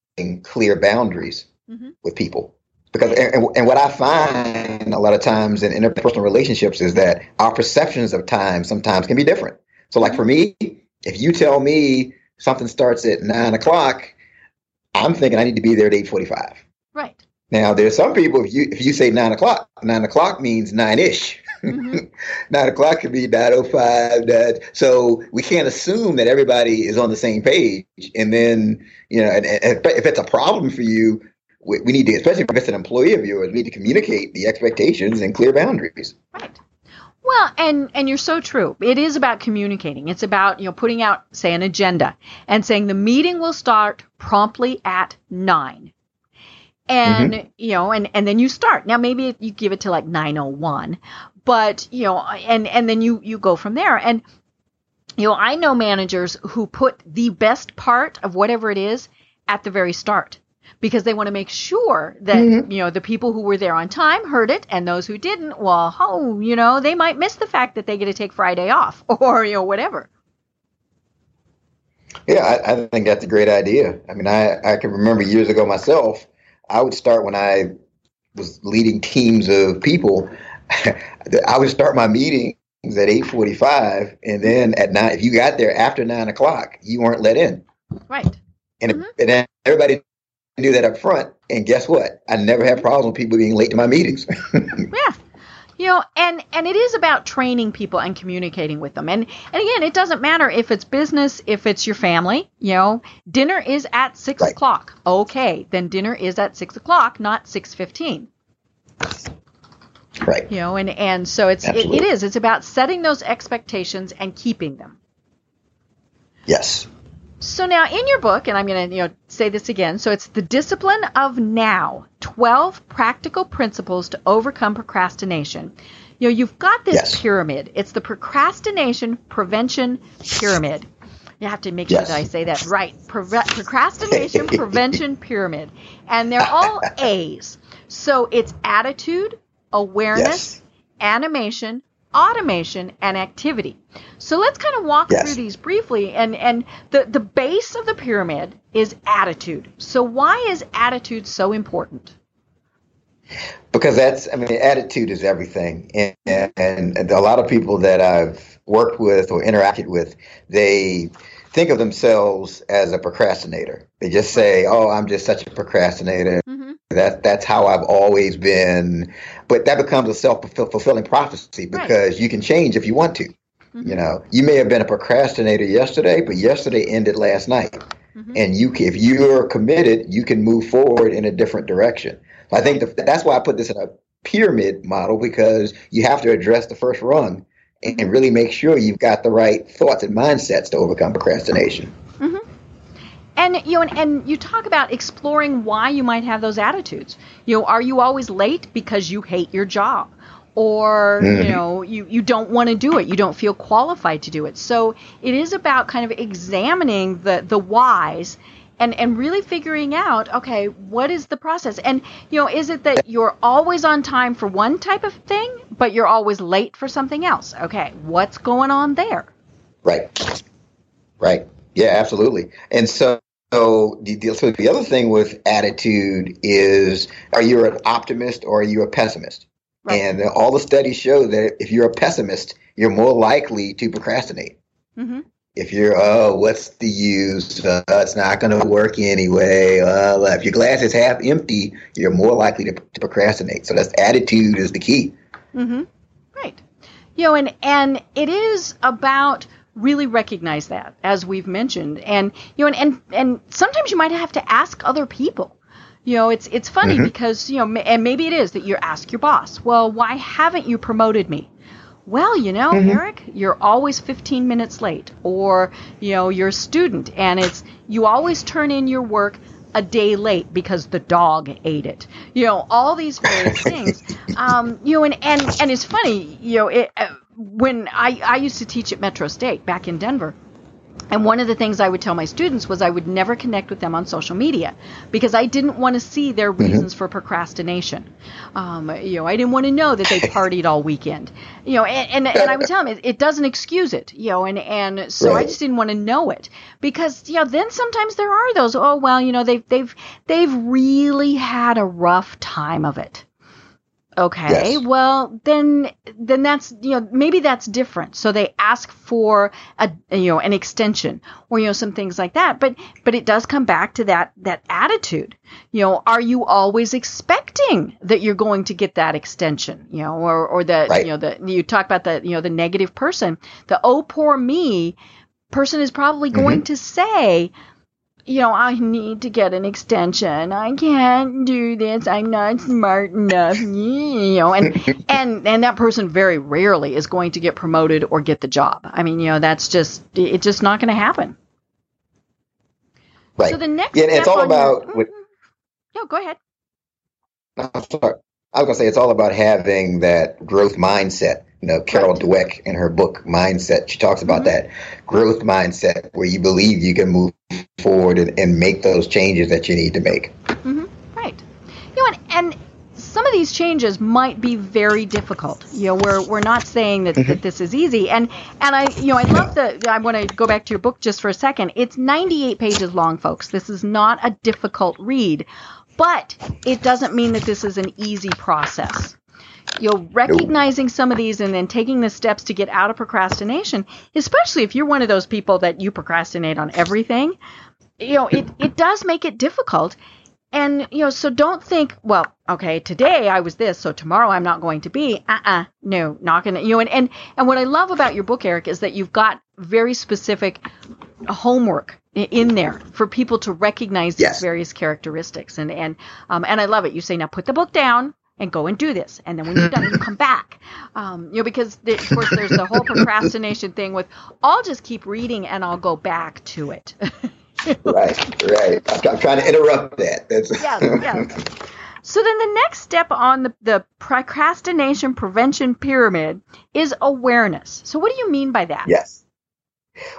clear boundaries Mhm. with people. Because and, and what I find a lot of times in interpersonal relationships is that our perceptions of time sometimes can be different. So like for me, if you tell me something starts at nine o'clock, I'm thinking I need to be there at eight forty five. Right. Now there's some people if you if you say nine o'clock, nine o'clock means nine ish. Mhm. nine o'clock could be nine oh five. That so we can't assume that everybody is on the same page. And then you know, and, and if it's a problem for you, we, we need to, especially if it's an employee of yours, we need to communicate the expectations and clear boundaries. Right. Well, and and you're so true. It is about communicating. It's about, you know, putting out say an agenda and saying the meeting will start promptly at 9. And, mm-hmm. you know, and and then you start. Now maybe you give it to like 901, but, you know, and and then you you go from there. And you know, I know managers who put the best part of whatever it is at the very start because they want to make sure that you know the people who were there on time heard it and those who didn't well oh you know they might miss the fact that they get to take friday off or you know whatever Yeah, I, I think that's a great idea. I mean, I, I can remember years ago myself, I would start when I was leading teams of people. I would start my meetings at 8.45 and then at nine, if you got there after nine o'clock, you weren't let in. right And, Mhm. and then everybody knew that up front. And guess what? I never had problems with people being late to my meetings. yeah you know and and it is about training people and communicating with them and and again it doesn't matter if it's business if it's your family you know dinner is at six Right. o'clock okay then dinner is at six o'clock not six fifteen right. you know and and so it's it, it is it's about setting those expectations and keeping them Yes. So now in your book and i'm going to you know say this again so it's the discipline of now 12 practical principles to overcome procrastination you know you've got this Yes. pyramid it's the procrastination prevention pyramid you have to make sure Yes. that i say that right Preve- procrastination prevention pyramid and they're all a's so it's attitude awareness Yes. animation, automation, and activity. So let's kind of walk Yes. through these briefly. And, and the, the base of the pyramid is attitude. So why is attitude so important? because that's i mean attitude is everything and, and, and a lot of people that i've worked with or interacted with they think of themselves as a procrastinator. They just say oh i'm just such a procrastinator. Mm-hmm. that that's how i've always been. But that becomes a self-fulfilling prophecy because you can change if you want to. You know you may have been a procrastinator yesterday but yesterday ended last night. Mhm. and you if you're committed you can move forward in a different direction. I think the, that's why i put this in a pyramid model because you have to address the first rung and, really make sure you've got the right thoughts and mindsets to overcome procrastination And you know, and, and you talk about exploring why you might have those attitudes. You know, are you always late because you hate your job? Or, you Mhm. know, you, you don't want to do it. You don't feel qualified to do it. So it is about kind of examining the, the whys and, and really figuring out, okay, what is the process? And, you know, is it that you're always on time for one type of thing, but you're always late for something else? Okay, what's going on there? Right. Right. Yeah, absolutely. And so, so the, the, so the other thing with attitude is are you an optimist or are you a pessimist? Right. And all the studies show that if you're a pessimist, you're more likely to procrastinate. hmm If you're, oh, what's the use? Uh, it's not going to work anyway. Uh, if your glass is half empty, you're more likely to, to procrastinate. So that's attitude is the key. Mm-hmm. Right. You know, and and it is about really recognize that, as we've mentioned, and you know, and and, and sometimes you might have to ask other people. You know, it's it's funny Mm-hmm. because you know, and maybe it is that you ask your boss, well, why haven't you promoted me? Well, you know, Mm-hmm. Eric, you're always 15 minutes late, or you know, you're a student, and it's you always turn in your work a day late because the dog ate it. You know, all these various things. Um, you know, and and and it's funny. You know, it, uh, when I I used to teach at Metro State back in Denver. And one of the things I would tell my students was I would never connect with them on social media because I didn't want to see their reasons for procrastination. Um, you know, I didn't want to know that they partied all weekend. You know, and, and, and I would tell them it, it doesn't excuse it. You know, and and so I just didn't want to know it because you know then sometimes there are those oh well you know they've they've they've really had a rough time of it. Okay, Yes. well then then that's you know maybe that's different. So they ask for a you know an extension or you know some things like that. But but it does come back to that that attitude. You know, are you always expecting that you're going to get that extension? You know, or or the Right. you know the you talk about the you know the negative person, the oh poor me person is probably mm-hmm. going to say you know, I need to get an extension. I can't do this. I'm not smart enough. You know, and and and that person very rarely is going to get promoted or get the job. I mean, you know, that's just it's just not going to happen. Right. So the next Yeah, it's all on your- about what- Mhm. No, go ahead. I'm sorry. I was gonna say it's all about having that growth mindset. You know, Carol Right. Dweck in her book Mindset, she talks about Mhm. that growth mindset where you believe you can move forward and, and make those changes that you need to make. hmm Right. You know, and, and some of these changes might be very difficult. You know, we're we're not saying that, that this is easy. And and I you know I love the I want to go back to your book just for a second. It's 98 pages long, folks. This is not a difficult read, but it doesn't mean that this is an easy process. You know, recognizing some of these and then taking the steps to get out of procrastination, especially if you're one of those people that you procrastinate on everything, you know, it, it does make it difficult. And, you know, so don't think, well, okay, today I was this, so tomorrow I'm not going to be. Uh uh no, not going to, you know, and, and, and what I love about your book, Eric, is that you've got very specific homework in there for people to recognize these various characteristics. And, and, um, and I love it. You say, now put the book down and go and do this. And then when you're done, you come back. Um, you know, because the, of course there's the whole procrastination thing with, I'll just keep reading and I'll go back to it. Right, right. I'm, I'm trying to interrupt that. That's yes, yes. So then the next step on the, the procrastination prevention pyramid is awareness. So what do you mean by that? Yes.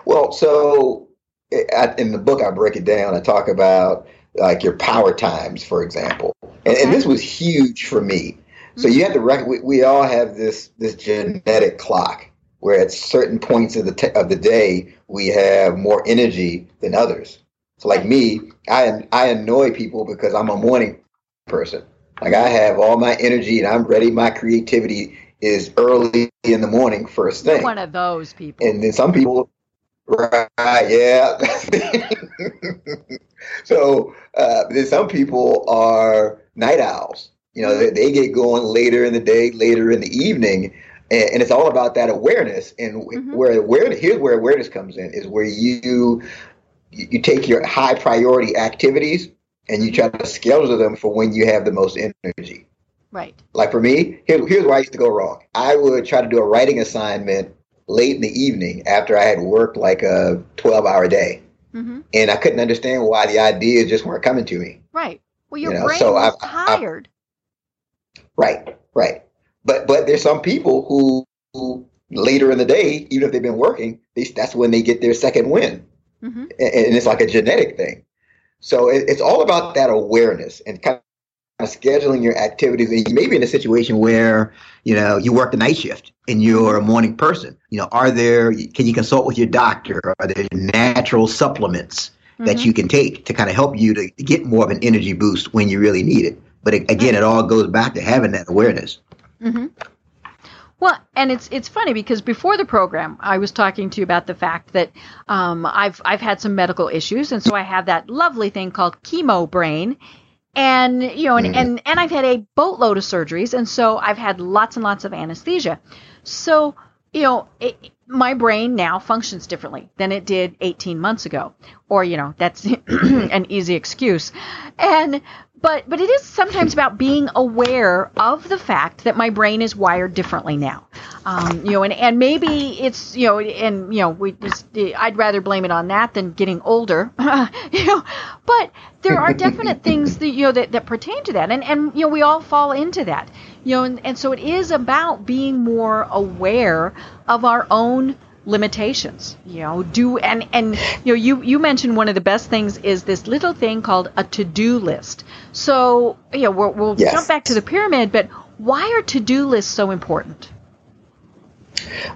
Well, so in the book, I break it down. I talk about like your power times, for example, and, Okay. and this was huge for me. So you have to rec- we, we all have this this genetic clock where at certain points of the t- of the day we have more energy than others. So like me, I I annoy people because I'm a morning person. Like I have all my energy and I'm ready. My creativity is early in the morning, first You're thing. one of those people. And then some people, right? Yeah. so uh, then some people are night owls. You know, they, they get going later in the day, later in the evening, and, and it's all about that awareness. And Mhm. where awareness, here's where awareness comes in, is where you you take your high priority activities and you try to schedule them for when you have the most energy. right. Like for me, here, here's where I used to go wrong. I would try to do a writing assignment late in the evening after I had worked like a 12 hour day. hmm And I couldn't understand why the ideas just weren't coming to me. Right. Well, your You know, brain so was I've- I've- tired. Right, right. But but there's some people who, who later in the day, even if they've been working, they, that's when they get their second win. hmm And, and it's like a genetic thing. So it, it's all about that awareness and kind of scheduling your activities. And you may be in a situation where, you know, you work the night shift and you're a morning person. You know, are there, can you consult with your doctor? Are there natural supplements that Mhm. you can take to kind of help you to get more of an energy boost when you really need it? But a- again, it all goes back to having that awareness. hmm Well, and it's it's funny because before the program, I was talking to you about the fact that um, I've I've had some medical issues, and so I have that lovely thing called chemo brain, and you know, and, Mhm. and and I've had a boatload of surgeries, and so I've had lots and lots of anesthesia. So you know, it, my brain now functions differently than it did 18 months ago. Or, you know, that's an easy excuse. And, but, but it is sometimes about being aware of the fact that my brain is wired differently now. Um, you know, and, and maybe it's, you know, and, you know, we just, I'd rather blame it on that than getting older, you know, but there are definite things that, you know, that, that pertain to that. And, and, you know, we all fall into that you know and, and so it is about being more aware of our own limitations you know do and and you know you you mentioned one of the best things is this little thing called a to-do list so you know we'll, we'll yes. jump back to the pyramid but why are to-do lists so important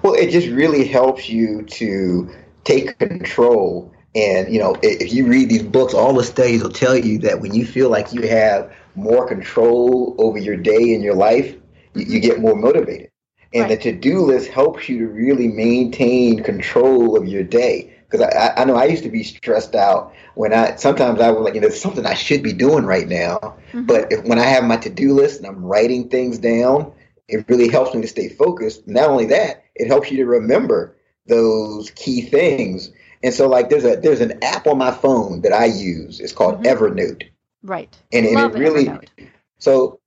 well it just really helps you to take control and you know if you read these books all the studies will tell you that when you feel like you have more control over your day and your life you, you get more motivated and right. the to-do list helps you to really maintain control of your day. Because I, I know I used to be stressed out when I sometimes I was like, you know, there's something I should be doing right now. Mm-hmm. But if, when I have my to-do list and I'm writing things down, it really helps me to stay focused. Not only that, it helps you to remember those key things. And so, like, there's a there's an app on my phone that I use. It's called mm-hmm. Evernote. Right. And, and it really so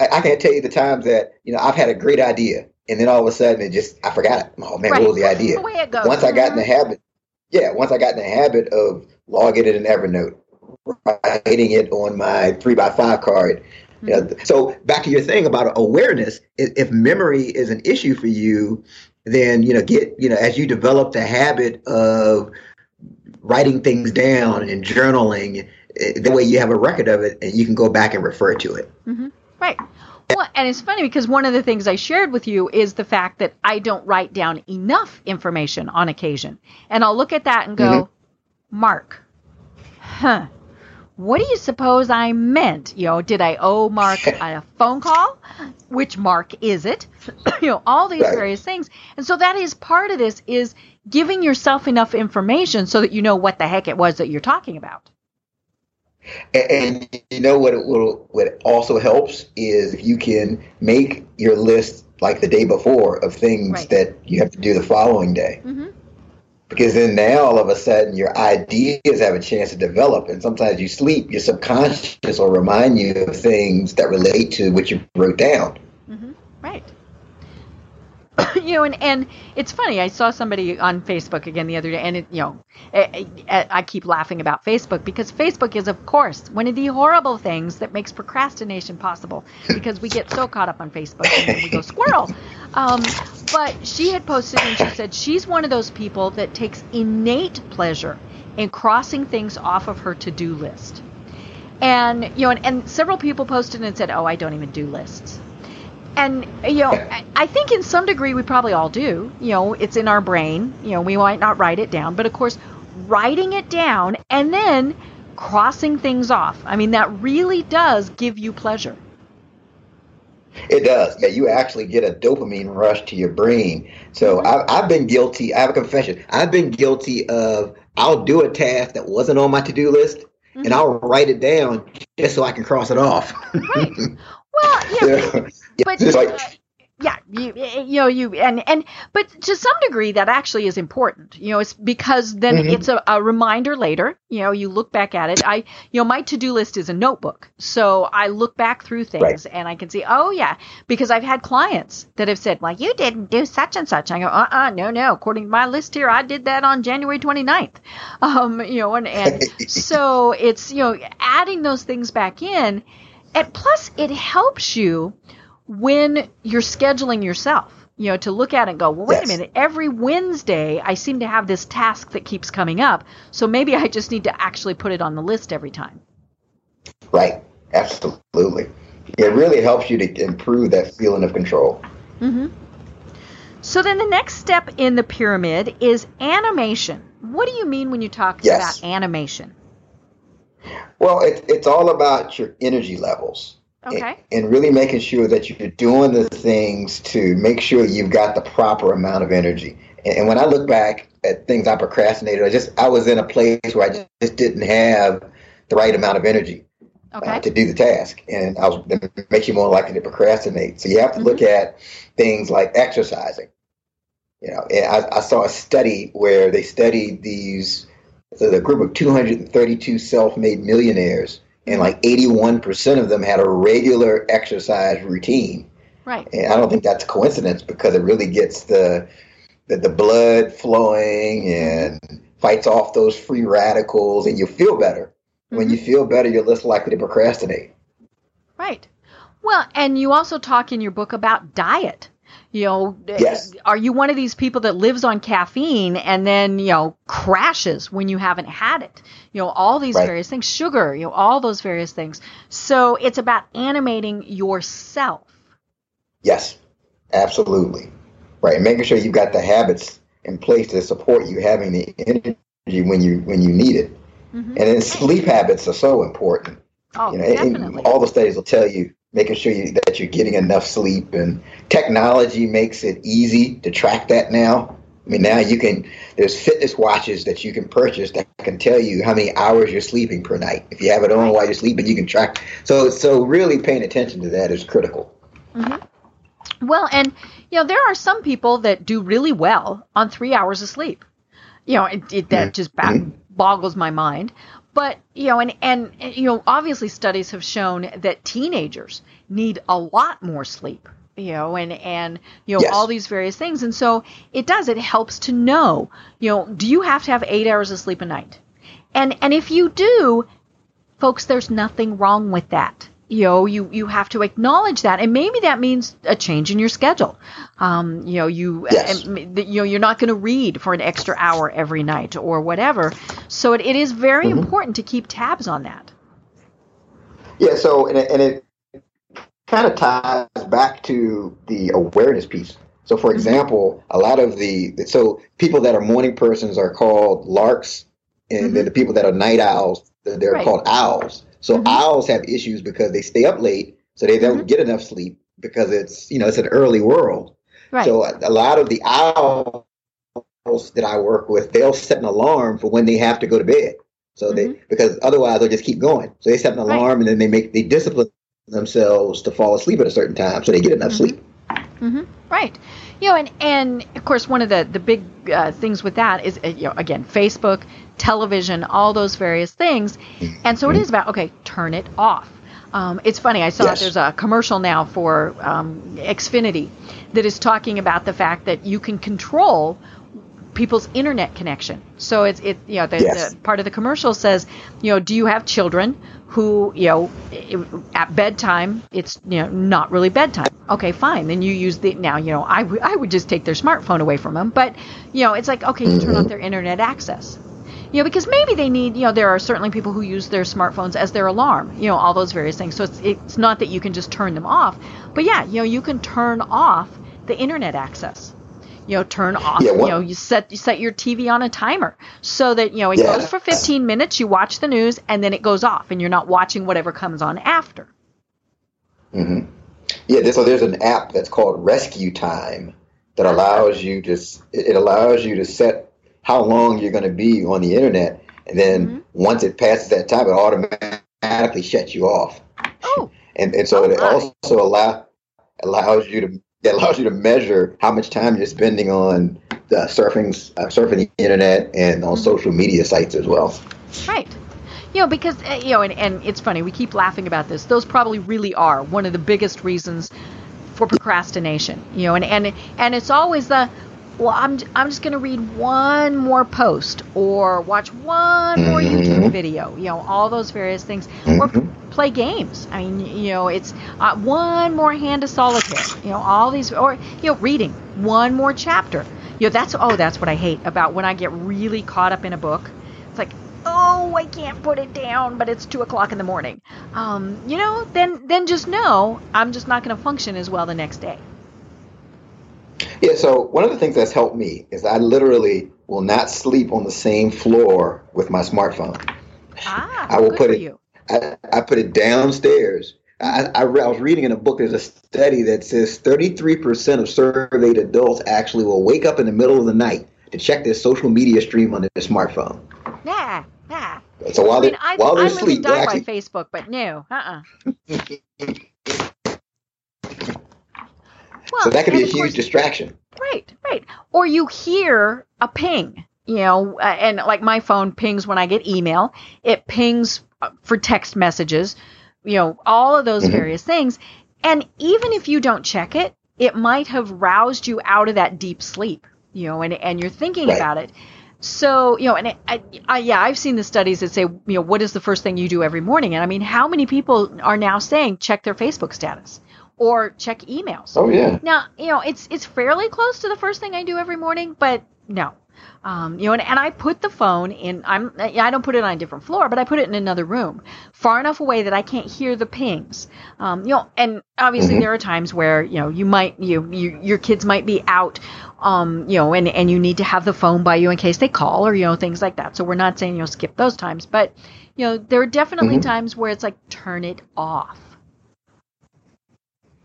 I, I, can't tell you the times that you know I've had a great idea, and then all of a sudden it just I forgot it. Oh man, right. what was the idea? The way it goes. Once I got in the mm-hmm. habit, yeah, once I got in the habit of logging it in Evernote, writing it on my three by five card. Mm-hmm. You know, so back to your thing about awareness. If memory is an issue for you, then you know get you know as you develop the habit of writing things down and journaling the way you have a record of it and you can go back and refer to it mm-hmm. Right. Well, and it's funny because one of the things I shared with you is the fact that I don't write down enough information on occasion. And I'll look at that and go, mm-hmm. Mark, huh, what do you suppose I meant? You know, did I owe Mark a phone call? Which Mark is it? you know, all these right. various things. And so that is part of this is giving yourself enough information so that you know what the heck it was that you're talking about. And, and you know what? It will, what also helps is if you can make your list like the day before of things right. that you have to do the following day. Mm-hmm. Because then now all of a sudden your ideas have a chance to develop, and sometimes you sleep, your subconscious will remind you of things that relate to what you wrote down. Mm-hmm. Right. you know, and, and it's funny. I saw somebody on Facebook again the other day, and it, you know, I, I, keep laughing about Facebook because Facebook is, of course, one of the horrible things that makes procrastination possible because we get so caught up on Facebook and we go squirrel. Um, but she had posted and she said she's one of those people that takes innate pleasure in crossing things off of her to-do list. And you know, and, and several people posted and said, "Oh, I don't even do lists." And you know i think in some degree we probably all do. You know it's in our brain. You know we might not write it down. But of course writing it down and then crossing things off. I mean that really does give you pleasure. It does. Yeah you actually get a dopamine rush to your brain. So mm-hmm. I've, I've been guilty. I have a confession. I've been guilty of i'll do a task that wasn't on my to-do list mm-hmm. and i'll write it down just so i can cross it off. Right well yeah, yeah but like, uh, yeah, you you know you and and but to some degree that actually is important. You know, it's because then mm-hmm. it's a, a, reminder later. You know, you look back at it. I you know my to do list is a notebook, so I look back through things right. and I can see. Oh yeah, because I've had clients that have said, "Well, you didn't do such and such." I go, "Uh uh no no." According to my list here, I did that on January 29th. Um, you know, and and so it's you know adding those things back in, and plus it helps you when you're scheduling yourself, you know, to look at it and go, well, wait yes. a minute, every Wednesday I seem to have this task that keeps coming up. So maybe I just need to actually put it on the list every time. Right. Absolutely. It really helps you to improve that feeling of control. Mm-hmm. So then the next step in the pyramid is animation. What do you mean when you talk yes. about animation? Well, it, it's all about your energy levels. Okay. And, really making sure that you're doing the things to make sure you've got the proper amount of energy. And, and when I look back at things I procrastinated, I just I was in a place where I just didn't have the right amount of energy uh, okay. uh, to do the task, and I was it makes you more likely to procrastinate. So you have to mm-hmm. look at things like exercising. You know, I, I saw a study where they studied these so the group of 232 self-made millionaires, and like 81% of them had a regular exercise routine. Right. And I don't think that's a coincidence because it really gets the the, the blood flowing and fights off those free radicals, and you feel better. Mm-hmm. When you mm-hmm. feel better, you're less likely to procrastinate. Right. Well, and you also talk in your book about diet. You know, yes. are you one of these people that lives on caffeine and then, you know, crashes when you haven't had it? You know, all these right. various things, sugar, you know, all those various things. So it's about animating yourself. Yes, absolutely. Right. Making sure you've got the habits in place to support you having the energy when you when you need it. Mm-hmm. And then sleep habits are so important. Oh, you know, definitely. all the studies will tell you making sure you, that you're getting enough sleep. And technology makes it easy to track that now. I mean, now you can, there's fitness watches that you can purchase that can tell you how many hours you're sleeping per night. If you have it on while you're sleeping, you can track. So, so really paying attention to that is critical. Mm-hmm. Well, and, you know, there are some people that do really well on three hours of sleep. You know, it, it that mm-hmm. just mm-hmm. boggles my mind. But you know, and and you know, obviously studies have shown that teenagers need a lot more sleep. You know, and and you know yes. all these various things, and so it does. It helps to know. You know, do you have to have eight hours of sleep a night? And and if you do, folks, there's nothing wrong with that you know you you have to acknowledge that and maybe that means a change in your schedule um, you know you yes. you know you're not going to read for an extra hour every night or whatever so it, it is very mm-hmm. important to keep tabs on that yeah so and it, and it kind of ties back to the awareness piece so for mm-hmm. example a lot of the so people that are morning persons are called larks and mm-hmm. then the people that are night owls they're right. called owls so mm-hmm. owls have issues because they stay up late, so they don't mm-hmm. get enough sleep because it's you know it's an early world. Right. So a lot of the owls that I work with, they'll set an alarm for when they have to go to bed. So mm-hmm. they because otherwise they'll just keep going. So they set an alarm right. and then they make they discipline themselves to fall asleep at a certain time so they get enough mm-hmm. sleep. Mm-hmm. Right. You know, and and of course one of the the big uh, things with that is uh, you know again Facebook, television, all those various things. And so it is about, okay, turn it off. Um, it's funny, I saw yes. there's a commercial now for um, Xfinity that is talking about the fact that you can control people's internet connection. So it's it you know the, yes. the, part of the commercial says you know do you have children who you know at bedtime it's you know not really bedtime. Okay, fine. Then you use the now you know I, w- I would just take their smartphone away from them, but you know it's like okay you turn off mm-hmm. their internet access you know, because maybe they need, you know, there are certainly people who use their smartphones as their alarm, you know, all those various things. So it's it's not that you can just turn them off, but yeah, you know, you can turn off the internet access. You know, turn off. Yeah, you know, you set you set your TV on a timer so that you know it yeah. goes for 15 minutes. You watch the news and then it goes off, and you're not watching whatever comes on after. Mm-hmm. Yeah, so there's an app that's called Rescue Time that allows you to it allows you to set how long you're going to be on the internet, and then mm-hmm. once it passes that time, it automatically shuts you off. Oh. And and so oh, it also allow allows you to it allows you to measure how much time you're spending on the surfing uh, surfing the internet and on mm-hmm. social media sites as well. Right. You know, because uh, you know, and, and it's funny. We keep laughing about this. Those probably really are one of the biggest reasons for procrastination. You know, and and and it's always the well, I'm, I'm just going to read one more post or watch one more mm-hmm. YouTube video, you know, all those various things, mm-hmm. or play games. I mean, you know, it's uh, one more hand of solitaire, you know, all these, or, you know, reading one more chapter. You know, that's, oh, that's what I hate about when I get really caught up in a book. It's like, oh, I can't put it down, but it's two o'clock in the morning. Um, you know, then, then just know I'm just not going to function as well the next day. Yeah, so one of the things that's helped me is I literally will not sleep on the same floor with my smartphone. Ah, I will put it. I, I put it downstairs. I, I, I, was reading in a book. There's a study that says 33% of surveyed adults actually will wake up in the middle of the night to check their social media stream on their smartphone. Yeah, yeah. So while I mean, they I, while they're I asleep, die actually... by Facebook, but no, uh, uh-uh. Well, so that could be a huge course, distraction. Right, right. Or you hear a ping, you know, uh, and like my phone pings when I get email. It pings uh, for text messages, you know, all of those mm-hmm. various things. And even if you don't check it, it might have roused you out of that deep sleep, you know, and, and you're thinking right. about it. So, you know, and I, I, yeah, I've seen the studies that say, you know, what is the first thing you do every morning? And I mean, how many people are now saying check their Facebook status or check emails? Oh, yeah. Now, you know, it's it's fairly close to the first thing I do every morning, but no, um, you know, and, and I put the phone in. I'm I don't put it on a different floor, but I put it in another room, far enough away that I can't hear the pings. Um, you know, and obviously mm-hmm. there are times where you know you might you, you your kids might be out, um, you know, and and you need to have the phone by you in case they call or you know things like that. So we're not saying you know skip those times, but you know there are definitely mm-hmm. times where it's like turn it off.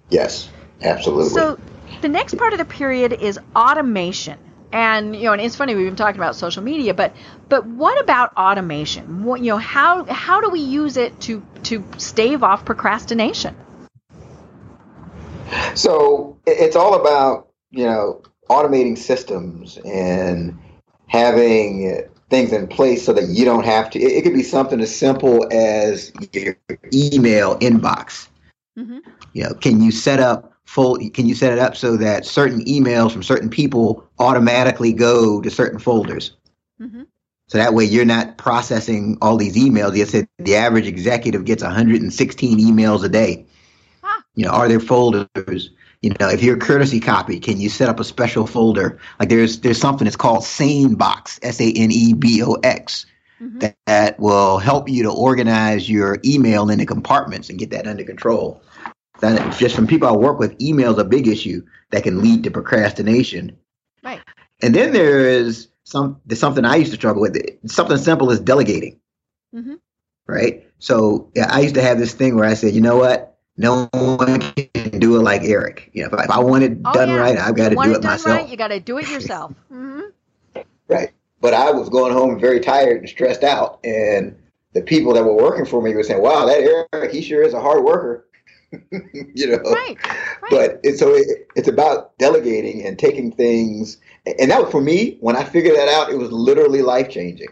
Yes, absolutely. So the next part of the period is automation and you know and it's funny we've been talking about social media but but what about automation what, you know how how do we use it to to stave off procrastination so it's all about you know automating systems and having things in place so that you don't have to it, it could be something as simple as your email inbox mm-hmm. You know can you set up full can you set it up so that certain emails from certain people automatically go to certain folders mm-hmm. so that way you're not processing all these emails you said the average executive gets 116 emails a day ah. you know are there folders you know if you're a courtesy copy can you set up a special folder like there's there's something that's called sanebox s-a-n-e-b-o-x mm-hmm. that, that will help you to organize your email into compartments and get that under control that just from people I work with, email is a big issue that can lead to procrastination. Right. And then there is some there's something I used to struggle with. Something simple is delegating. Mm-hmm. Right. So yeah, I used to have this thing where I said, you know what? No one can do it like Eric. You know, if I, if I want it oh, done yeah. right, I've got to do it, it myself. Right, you got to do it yourself. mm-hmm. Right. But I was going home very tired and stressed out, and the people that were working for me were saying, "Wow, that Eric, he sure is a hard worker." you know. Right. right. But it, so it, it's about delegating and taking things, and that was for me when I figured that out. It was literally life changing.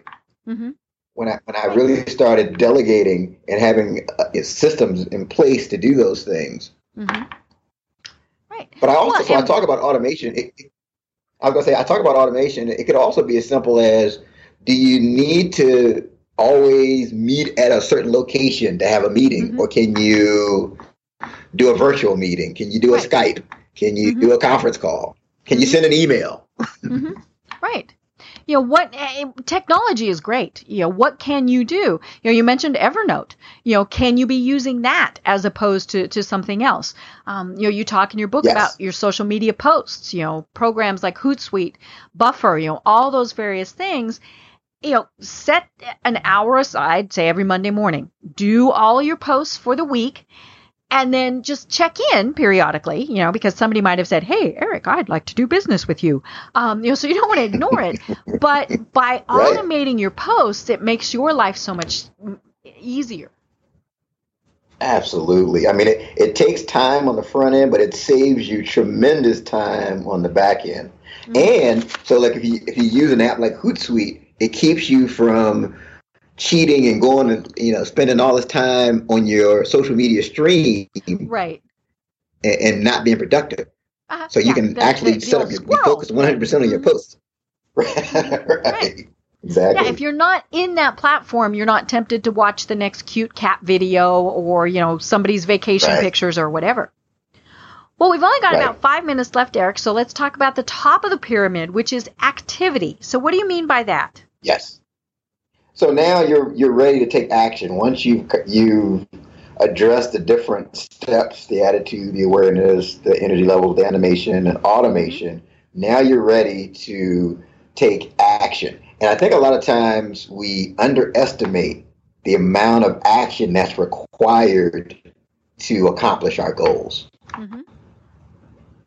Mm-hmm. When I when I really started delegating and having uh, systems in place to do those things. Mm-hmm. Right. But I also well, so I talk about automation. It, it, I was gonna say I talk about automation. It could also be as simple as: Do you need to always meet at a certain location to have a meeting, mm-hmm. or can you do a virtual meeting? Can you do a right. Skype? Can you mm-hmm. do a conference call? Can you mm-hmm. send an email? mm-hmm. Right. You know what uh, technology is great. You know what can you do? You know you mentioned Evernote. You know can you be using that as opposed to, to something else? Um, you know you talk in your book yes. about your social media posts. You know programs like Hootsuite, Buffer. You know all those various things you know, set an hour aside, say every Monday morning. Do all your posts for the week and then just check in periodically, you know, because somebody might have said, "Hey, Eric, I'd like to do business with you." Um, you know, so you don't want to ignore it. but by right. automating your posts, it makes your life so much easier. Absolutely. I mean, it, it takes time on the front end, but it saves you tremendous time on the back end. Mm-hmm. And so, like if you if you use an app like Hootsuite, it keeps you from cheating and going and you know spending all this time on your social media stream, right, and, and not being productive. Uh, so you yeah, can the, actually the, set up your focus 100 percent on your mm-hmm. posts. right. right. Exactly. Yeah, if you're not in that platform, you're not tempted to watch the next cute cat video or, you know, somebody's vacation right. pictures or whatever. Well, we've only got right. about five minutes left, Eric, so let's talk about the top of the pyramid, which is activity. So, what do you mean by that? Yes. So now you're you're ready to take action. Once you've you've addressed the different steps, the attitude, the awareness, the energy level, the animation, and automation. Now you're ready to take action. And I think a lot of times we underestimate the amount of action that's required to accomplish our goals. Mm-hmm.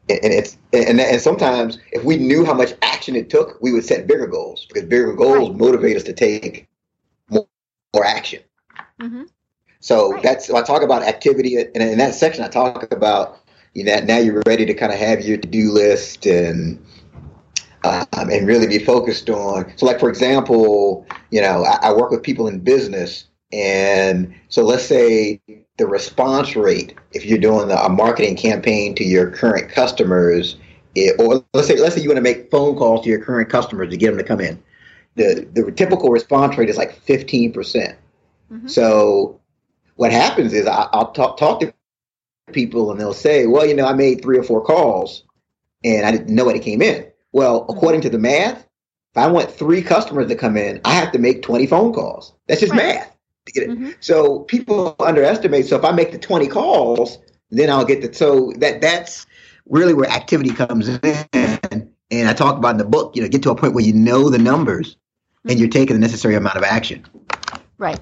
And, it's and, and sometimes if we knew how much action it took, we would set bigger goals because bigger goals right. motivate us to take more action. Mm-hmm. So right. that's I talk about activity, and in that section I talk about you know, now you're ready to kind of have your to-do list and um, and really be focused on. So, like for example, you know, I, I work with people in business, and so let's say the response rate, if you're doing a marketing campaign to your current customers, it, or let's say let's say you want to make phone calls to your current customers to get them to come in, the the typical response rate is like 15 percent. Mm-hmm. So what happens is I, will talk talk to people and they'll say, well, you know, I made three or four calls and I didn't nobody came in. Well, mm-hmm. according to the math, if I want three customers to come in, I have to make 20 phone calls. That's just right. math to get it. Mm-hmm. So people underestimate. So if I make the 20 calls, then I'll get the, so that that's really where activity comes in. And I talk about in the book, you know, get to a point where you know the numbers mm-hmm. and you're taking the necessary amount of action. Right.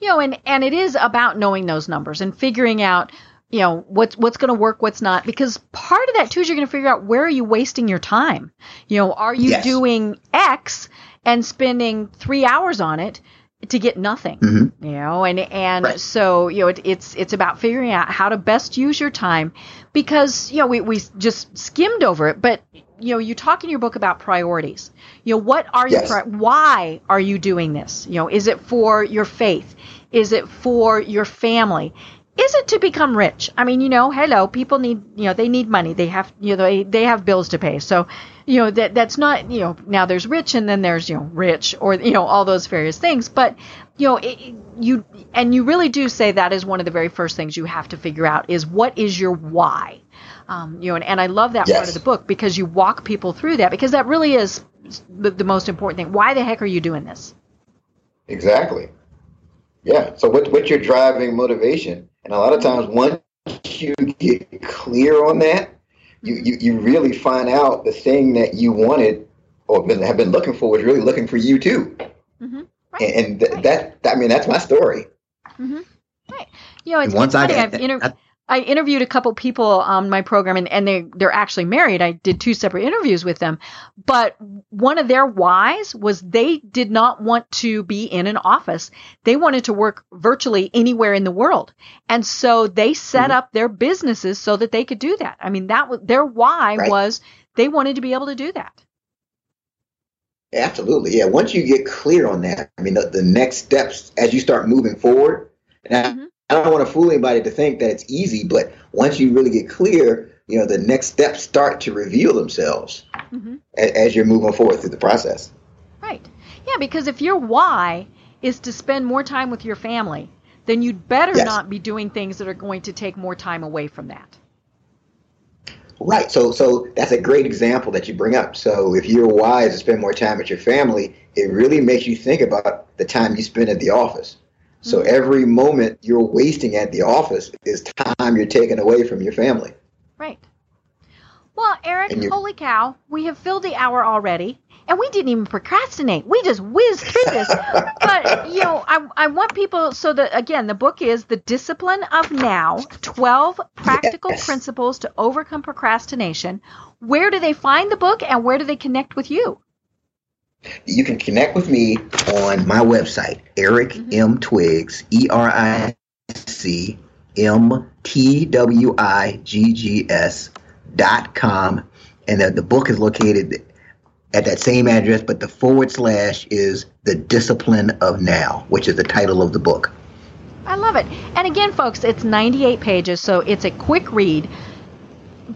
You know, and, and it is about knowing those numbers and figuring out you know what's what's going to work what's not because part of that too is you're going to figure out where are you wasting your time you know are you yes. doing x and spending three hours on it to get nothing mm-hmm. you know and and right. so you know it, it's it's about figuring out how to best use your time because you know we, we just skimmed over it but you know you talk in your book about priorities. You know what are yes. your why are you doing this? You know is it for your faith? Is it for your family is it to become rich? I mean, you know, hello, people need, you know, they need money. They have, you know, they, they have bills to pay. So, you know, that that's not, you know, now there's rich and then there's, you know, rich or, you know, all those various things. But, you know, it, you, and you really do say that is one of the very first things you have to figure out is what is your why? Um, you know, and, and I love that yes. part of the book because you walk people through that because that really is the, the most important thing. Why the heck are you doing this? Exactly. Yeah. So what, what's your driving motivation? And a lot of times, once you get clear on that, you, you, you really find out the thing that you wanted or been, have been looking for was really looking for you too. Mm-hmm. Right. And, and th- right. that, I mean, that's my story. Mm-hmm. Right. You know, it's, once it's funny. I, I've inter- I interviewed a couple people on my program and, and they, they're actually married. I did two separate interviews with them. But one of their whys was they did not want to be in an office. They wanted to work virtually anywhere in the world. And so they set mm-hmm. up their businesses so that they could do that. I mean, that was their why right. was they wanted to be able to do that. Absolutely. Yeah. Once you get clear on that, I mean, the, the next steps as you start moving forward, mm-hmm. I don't want to fool anybody to think that it's easy, but once you really get clear, you know, the next steps start to reveal themselves mm-hmm. as you're moving forward through the process. Right. Yeah, because if your why is to spend more time with your family, then you'd better yes. not be doing things that are going to take more time away from that. Right. So so that's a great example that you bring up. So if your why is to spend more time with your family, it really makes you think about the time you spend at the office. So mm-hmm. every moment you're wasting at the office is time you're taking away from your family. Right. Well, Eric, holy cow, we have filled the hour already, and we didn't even procrastinate. We just whizzed through this. but, you know, I, I want people, so that, again, the book is The Discipline of Now 12 Practical yes. Principles to Overcome Procrastination. Where do they find the book, and where do they connect with you? You can connect with me on my website, Eric mm-hmm. M. Twiggs, E R I C M T W I G G S dot com. And the, the book is located at that same address, but the forward slash is The Discipline of Now, which is the title of the book. I love it. And again, folks, it's 98 pages, so it's a quick read.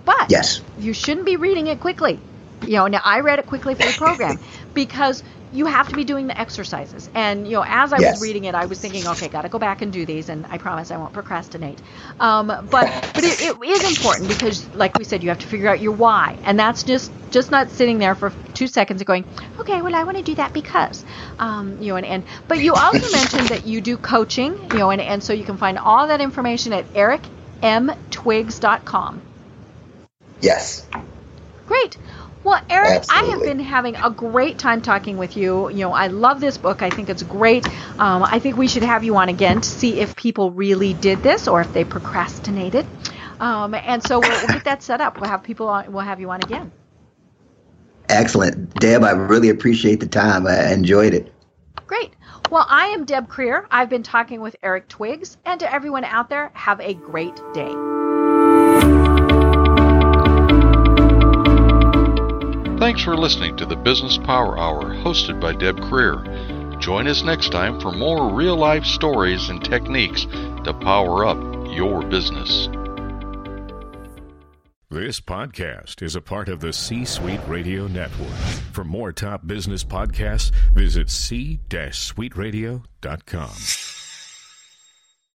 But yes. you shouldn't be reading it quickly. You know, now I read it quickly for the program because you have to be doing the exercises. And you know, as I yes. was reading it, I was thinking, okay, got to go back and do these, and I promise I won't procrastinate. Um, but but it, it is important because, like we said, you have to figure out your why, and that's just just not sitting there for two seconds and going, okay, well, I want to do that because, um, you know, and, and but you also mentioned that you do coaching, you know, and and so you can find all that information at ericmtwiggs.com. Yes. Great. Well, Eric, Absolutely. I have been having a great time talking with you. You know, I love this book. I think it's great. Um, I think we should have you on again to see if people really did this or if they procrastinated. Um, and so we'll, we'll, get that set up. We'll have people on. We'll have you on again. Excellent, Deb. I really appreciate the time. I enjoyed it. Great. Well, I am Deb Krier. I've been talking with Eric Twiggs, and to everyone out there, have a great day. Thanks for listening to the Business Power Hour hosted by Deb Krier. Join us next time for more real life stories and techniques to power up your business. This podcast is a part of the C Suite Radio Network. For more top business podcasts, visit c-suiteradio.com.